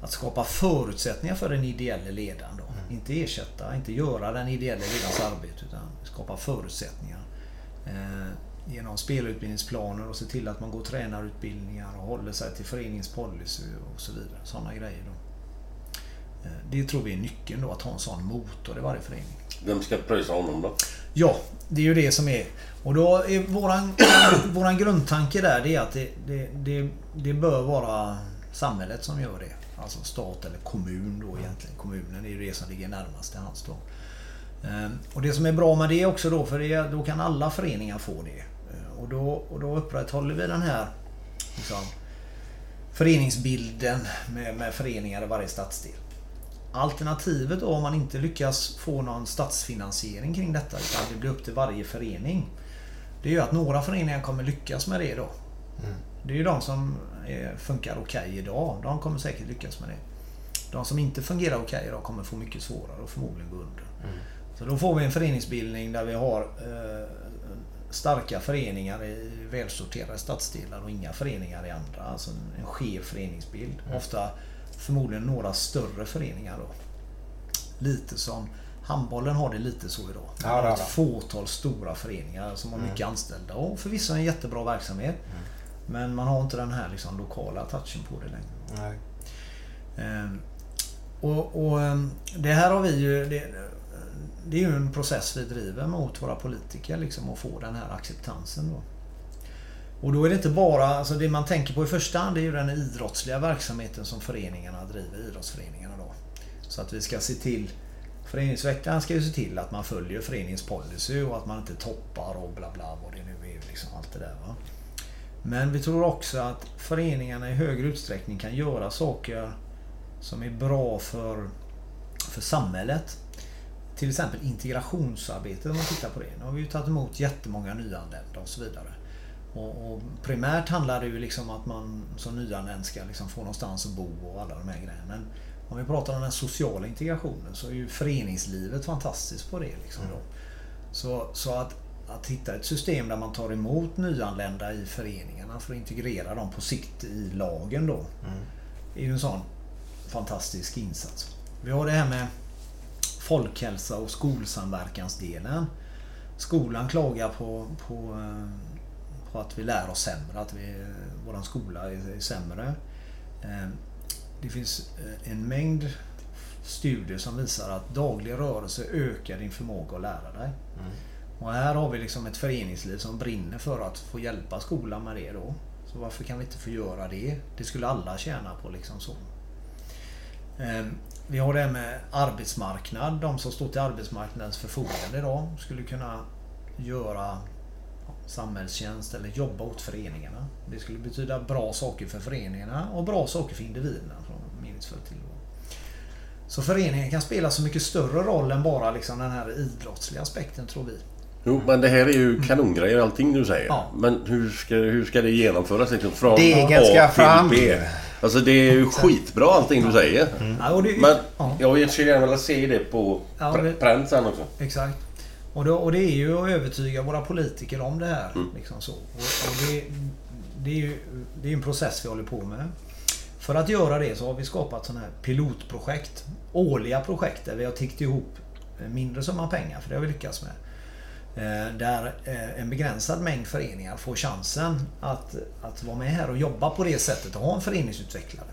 Speaker 3: att skapa förutsättningar för den ideella ledaren. Då. Mm. Inte ersätta, inte göra den ideella ledarens arbete utan skapa förutsättningar. Eh, genom spelutbildningsplaner och se till att man går tränarutbildningar och håller sig till föreningens policy och så vidare. Sådana grejer. Då. Eh, det tror vi är nyckeln då, att ha en sån motor i varje förening.
Speaker 1: Vem ska pröjsa honom då?
Speaker 3: Ja, det är ju det som är och då är våran, våran grundtanke där det är att det, det, det, det bör vara samhället som gör det. Alltså stat eller kommun då egentligen. Kommunen är ju det som ligger närmast till hands då. Ehm, och det som är bra med det också då, för det, då kan alla föreningar få det. Och då, och då upprätthåller vi den här liksom, föreningsbilden med, med föreningar i varje stadsdel. Alternativet då om man inte lyckas få någon statsfinansiering kring detta utan det blir upp till varje förening. Det är ju att några föreningar kommer lyckas med det då. Mm. Det är ju de som är, funkar okej okay idag. De kommer säkert lyckas med det. De som inte fungerar okej okay idag kommer få mycket svårare och förmodligen gå under. Mm. Så då får vi en föreningsbildning där vi har eh, starka föreningar i välsorterade stadsdelar och inga föreningar i andra. Alltså en skev föreningsbild. Mm. Ofta förmodligen några större föreningar då. Lite som Handbollen har det lite så idag. Ja, det ett fåtal stora föreningar som har mm. mycket anställda och förvisso en jättebra verksamhet. Mm. Men man har inte den här liksom, lokala touchen på det längre. Ehm, och, och, ehm, Det här har vi ju... Det, det, är ju en process vi driver mot våra politiker liksom att få den här acceptansen. Då. Och då är det inte bara, alltså det man tänker på i första hand är ju den idrottsliga verksamheten som föreningarna driver, idrottsföreningarna då. Så att vi ska se till Föreningsveckan ska ju se till att man följer föreningens policy och att man inte toppar och bla bla vad det nu är. Liksom allt det där, va? Men vi tror också att föreningarna i högre utsträckning kan göra saker som är bra för, för samhället. Till exempel integrationsarbete om man tittar på det. Nu har vi ju tagit emot jättemånga nyanlända och så vidare. Och, och primärt handlar det ju liksom att man som nyanländ ska liksom få någonstans att bo och alla de här grejerna. Men om vi pratar om den sociala integrationen så är ju föreningslivet fantastiskt på det. Liksom då. Så, så att, att hitta ett system där man tar emot nyanlända i föreningarna för att integrera dem på sikt i lagen då. är ju en sån fantastisk insats. Vi har det här med folkhälsa och skolsamverkansdelen. Skolan klagar på, på, eh, på att vi lär oss sämre, att vi, våran skola är, är sämre. Eh, Det finns eh, en mängd studier som visar att daglig rörelse ökar din förmåga att lära dig. Och här har vi liksom ett föreningsliv som brinner för att få hjälpa skolan med det då. Så varför kan vi inte få göra det? Det skulle alla tjäna på liksom så. Vi har det här med arbetsmarknad. De som står till arbetsmarknadens förfogande idag skulle kunna göra samhällstjänst eller jobba åt föreningarna. Det skulle betyda bra saker för föreningarna och bra saker för individerna meningsfull tillvaro. Så föreningen kan spela så mycket större roll än bara liksom den här idrottsliga aspekten tror vi.
Speaker 1: Jo, men det här är ju kanongrejer allting du säger.
Speaker 3: Ja.
Speaker 1: Men hur ska, hur ska det genomföras liksom från
Speaker 2: Degen
Speaker 1: A
Speaker 2: ska
Speaker 1: till
Speaker 2: fram.
Speaker 1: B? Alltså det är ju skitbra allting du säger.
Speaker 3: Ja, och det,
Speaker 1: Men
Speaker 3: ja.
Speaker 1: jag skulle gärna vilja se det på
Speaker 3: Ja,
Speaker 1: pränt sen också.
Speaker 3: Exakt. Och, då, och det är ju att övertyga våra politiker om det här.
Speaker 1: Mm.
Speaker 3: Liksom så. Och, och det, det är ju det är en process vi håller på med. För att göra det så har vi skapat sådana här pilotprojekt. Årliga projekt där vi har tickt ihop mindre summa pengar, för det har vi lyckats med. Eh, där eh, en begränsad mängd föreningar får chansen att, att vara med här och jobba på det sättet och ha en föreningsutvecklare.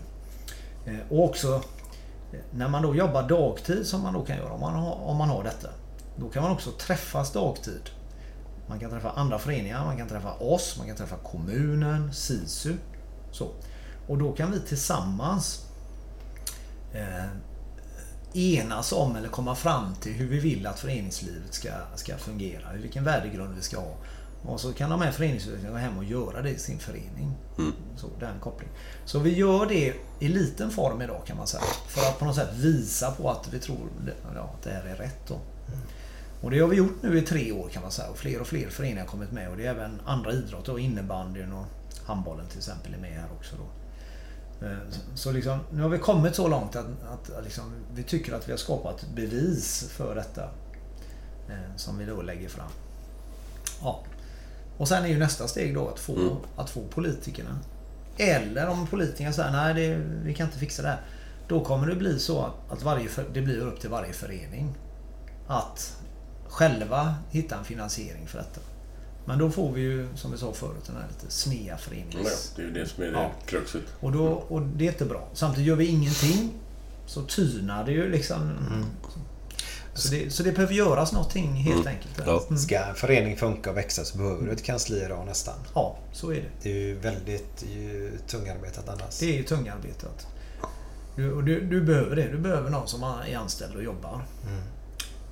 Speaker 3: Eh, och också när man då jobbar dagtid som man då kan göra om man har, om man har detta. Då kan man också träffas dagtid. Man kan träffa andra föreningar, man kan träffa oss, man kan träffa kommunen, SISU. Så. Och då kan vi tillsammans eh, enas om eller komma fram till hur vi vill att föreningslivet ska, ska fungera. Vilken värdegrund vi ska ha. Och så kan de här föreningsutvecklarna gå hem och göra det i sin förening. Så, den kopplingen. Så vi gör det i liten form idag kan man säga. För att på något sätt visa på att vi tror ja, att det här är rätt. Då. Och det har vi gjort nu i tre år kan man säga. Och fler och fler föreningar har kommit med. Och det är även andra idrotter. Och innebandyn och handbollen till exempel är med här också. Då. Eh, Så liksom, nu har vi kommit så långt att, att liksom, vi tycker att vi har skapat bevis för detta. eh, Som vi då lägger fram. Ja. Och sen är ju nästa steg då att få, att få politikerna. Eller om politikerna säger nej det, vi kan inte fixa det här. Då kommer det bli så att varje, det blir upp till varje förening. Att själva hitta en finansiering för detta. Men då får vi ju som vi sa förut den här lite snea
Speaker 1: Ja,
Speaker 3: förenings...
Speaker 1: det är ju det som är det
Speaker 3: Ja.
Speaker 1: kruxet.
Speaker 3: Och, då, och det är inte bra. Samtidigt gör vi ingenting så tynar det ju liksom. Så, det, så det behöver göras någonting helt enkelt.
Speaker 1: Ja.
Speaker 3: Mm.
Speaker 2: Ska en förening funka och växa så behöver du ett kansli idag nästan.
Speaker 3: ja, så är det.
Speaker 2: Det är ju väldigt ju, tungarbetat annars.
Speaker 3: Det är ju tungarbetat. Du, och du, du behöver det. Du behöver någon som är anställd och jobbar.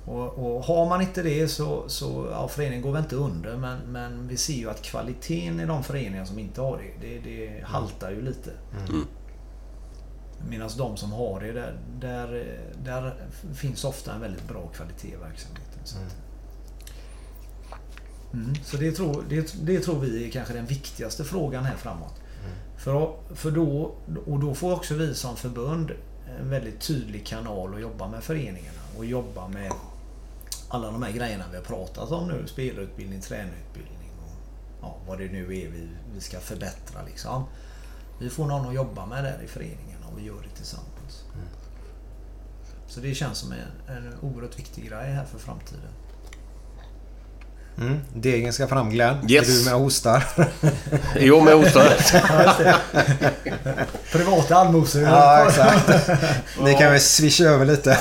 Speaker 3: Och, och har man inte det så, så ja, föreningen går väl inte under men, men vi ser ju att kvaliteten i de föreningar som inte har det, det, det haltar ju lite. Medan de som har det, där, där, där finns ofta en väldigt bra kvalitet i verksamheten. Så, att, mm, så det, tror, det, det tror vi är kanske den viktigaste frågan här framåt. För, för då, och då får också vi som förbund en väldigt tydlig kanal att jobba med föreningarna och jobba med alla de här grejerna vi har pratat om nu. Spelarutbildning, tränarutbildning och ja, vad det nu är vi, vi ska förbättra. Liksom. Vi får någon att jobba med där i föreningarna och vi gör det tillsammans. Så det känns som en, en oerhört viktig grej här för framtiden.
Speaker 2: Mm. Degen ska fram Glenn.
Speaker 1: Yes.
Speaker 2: Är du med och hostar?
Speaker 1: Jo, med ostar.
Speaker 3: Privata allmosor.
Speaker 2: ja, exakt. Ni kan väl swisha över lite.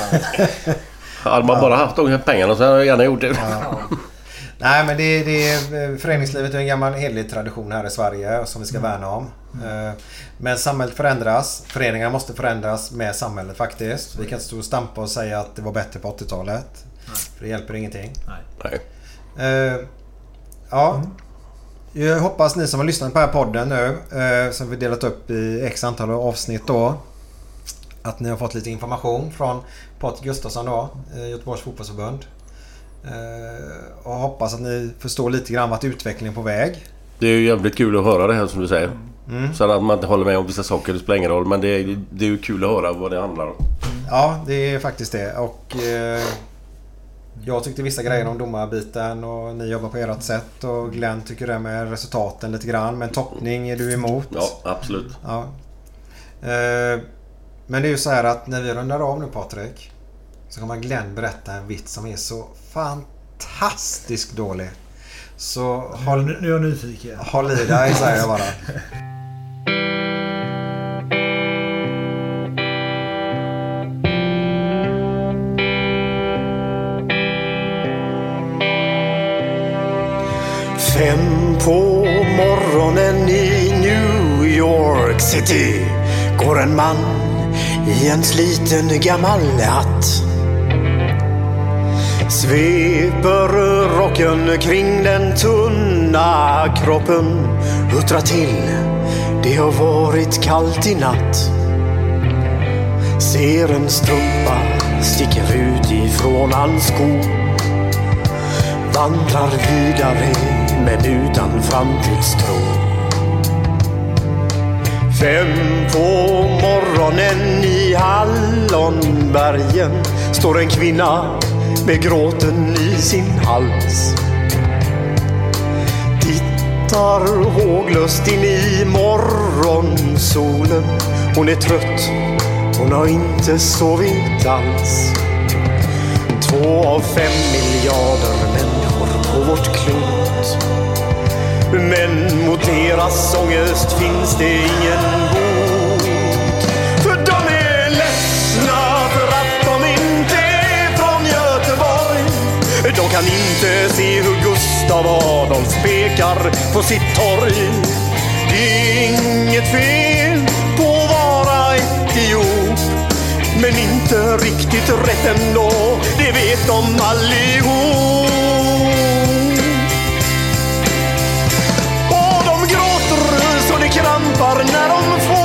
Speaker 1: Hade man bara haft de pengarna så hade jag gärna gjort det.
Speaker 2: Nej, Nej men det, det är, föreningslivet är en gammal helig tradition här i Sverige som vi ska värna om. Eh, Men samhället förändras. Föreningarna måste förändras med samhället faktiskt. Vi kan inte stå och stampa och säga att det var bättre på 80-talet. För det hjälper ingenting.
Speaker 1: Nej.
Speaker 2: Eh, ja. Jag hoppas ni som har lyssnat på den här podden nu, eh, som vi delat upp i x antal avsnitt då. Att ni har fått lite information från Patrik Gustafsson då, eh, Göteborgs fotbollsförbund. Eh, och hoppas att ni förstår lite grann vart utvecklingen är på väg.
Speaker 1: Det är ju jävligt kul att höra det här som du säger.
Speaker 2: Mm.
Speaker 1: Sen att man inte håller med om vissa saker, det spelar ingen roll. Men det är, det är ju kul att höra vad det handlar om.
Speaker 2: Ja, det är faktiskt det. Och eh, jag tyckte vissa grejer om domarbiten och ni jobbar på ert sätt. Och Glenn tycker det med resultaten lite grann. Men toppning är du emot.
Speaker 1: Ja, absolut.
Speaker 2: Ja. Eh, men det är ju så här att när vi rundar av nu Patrik. Så kommer Glenn berätta en vits som är så fantastiskt dålig. Så håll,
Speaker 3: Nu är jag nyfiken.
Speaker 2: håll i dig säger jag bara.
Speaker 4: Fem på morgonen i New York City går en man i en sliten gammal hatt. Sveper rocken kring den tunna kroppen, huttrar till. Det har varit kallt i natt. Ser en strumpa sticker ut ifrån hans sko vandrar vidare men utan framtidstro. Fem på morgonen i Hallonbergen står en kvinna med gråten i sin hals. Tittar håglöst in i morgonsolen. Hon är trött, hon har inte sovit alls. Två av fem miljarder människor på vårt klot. Men mot deras ångest finns det ingen bot. Kan inte se hur Gustav Adolf pekar på sitt torg. Inget fel på att vara etiop. Men inte riktigt rätt ändå, det vet de allihop. Och de gråter så det krampar när de får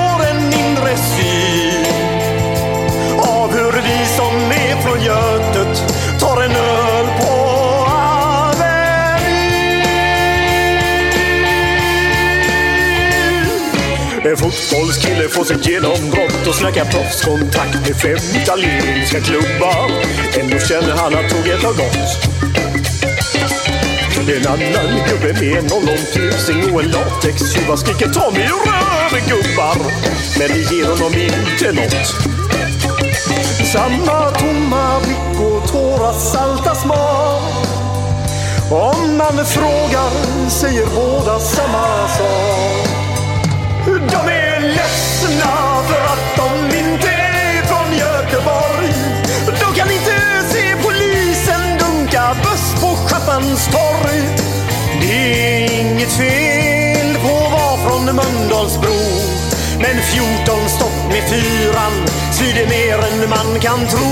Speaker 4: fotbollskille får sitt genombrott och snackar proffskontakt med fem italienska klubbar. Ändå känner han att tåget har gått. En annan gubbe med en ollontusing och en latextjuva skriker ta mig röven gubbar. Men det ger honom inte nåt. Samma tomma blick och tårar salta smak. Om man frågar säger båda samma sak. På torg. Det är inget fel på att vara från Mölndalsbro. Men 14 stopp med fyran svider mer än man kan tro.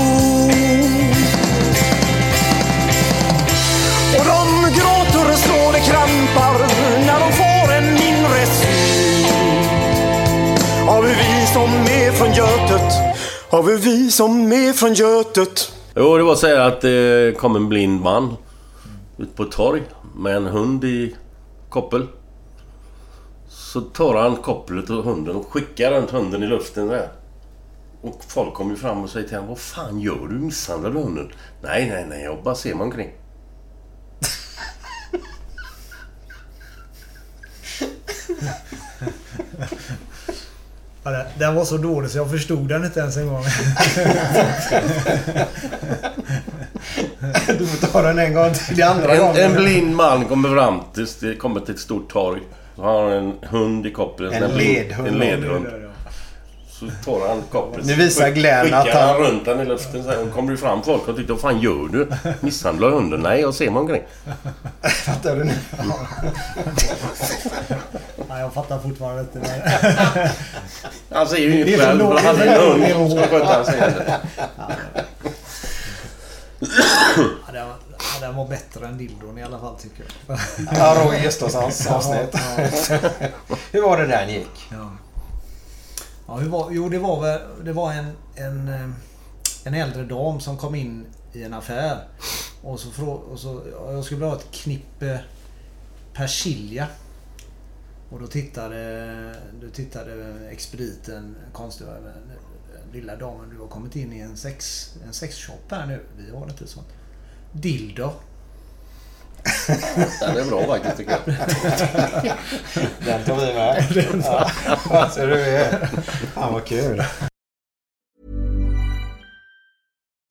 Speaker 4: Och de gråter så det krampar när de får en inre syn av hur vi som är från Götet, av hur vi som är från Götet.
Speaker 1: Jo, det var att säga att det kom en blind man ut på ett torg med en hund i koppel. Så tar han kopplet och hunden och skickar runt hunden i luften där. Och folk kommer ju fram och säger till honom Vad fan gör du? Misshandlar du hunden? Nej, nej, nej. Jag bara ser mig omkring.
Speaker 3: Ja, den- Den var så dålig så jag förstod den inte ens en gång.
Speaker 2: Du får ta den en gång till. Andra
Speaker 1: En,
Speaker 2: gången.
Speaker 1: en blind man kommer fram till, det kommer till ett stort torg. Så har han en hund i kopplet.
Speaker 2: En
Speaker 1: blind-
Speaker 2: ledhund.
Speaker 1: En ledhund. Så tar han kopplet.
Speaker 2: Nu visar Glenn
Speaker 1: skickar
Speaker 2: att han-
Speaker 1: han runt den i luften. Sen kommer det fram folk och tycker vad fan gör du? Misshandlar hunden? Nej, jag ser mig omkring.
Speaker 2: Fattar du nu?
Speaker 3: Nej, jag fattar fortfarande inte. det.
Speaker 1: Han säger ju inget själv. Han
Speaker 3: det är
Speaker 1: en hund som sköta hans.
Speaker 3: Ja, den, var- ja, den var bättre än dildon i alla fall tycker jag.
Speaker 2: Ja, Roger Gustafssons avsnitt. Hur var det där ni gick?
Speaker 3: Ja. Ja, hur var, jo, det var väl det var en, en, eh, en äldre dam som kom in i en affär. Och så, frå, och så ja, jag skulle vilja ha ett knippe persilja. Och då tittade, då tittade expediten konstigt. över, Lilla damen, du har kommit in i en sex, en sexshop här nu. Vi har inte sånt. Dildo.
Speaker 1: Den är bra faktiskt tycker jag.
Speaker 2: Den tar vi med. Ja, så du är... Fan vad kul.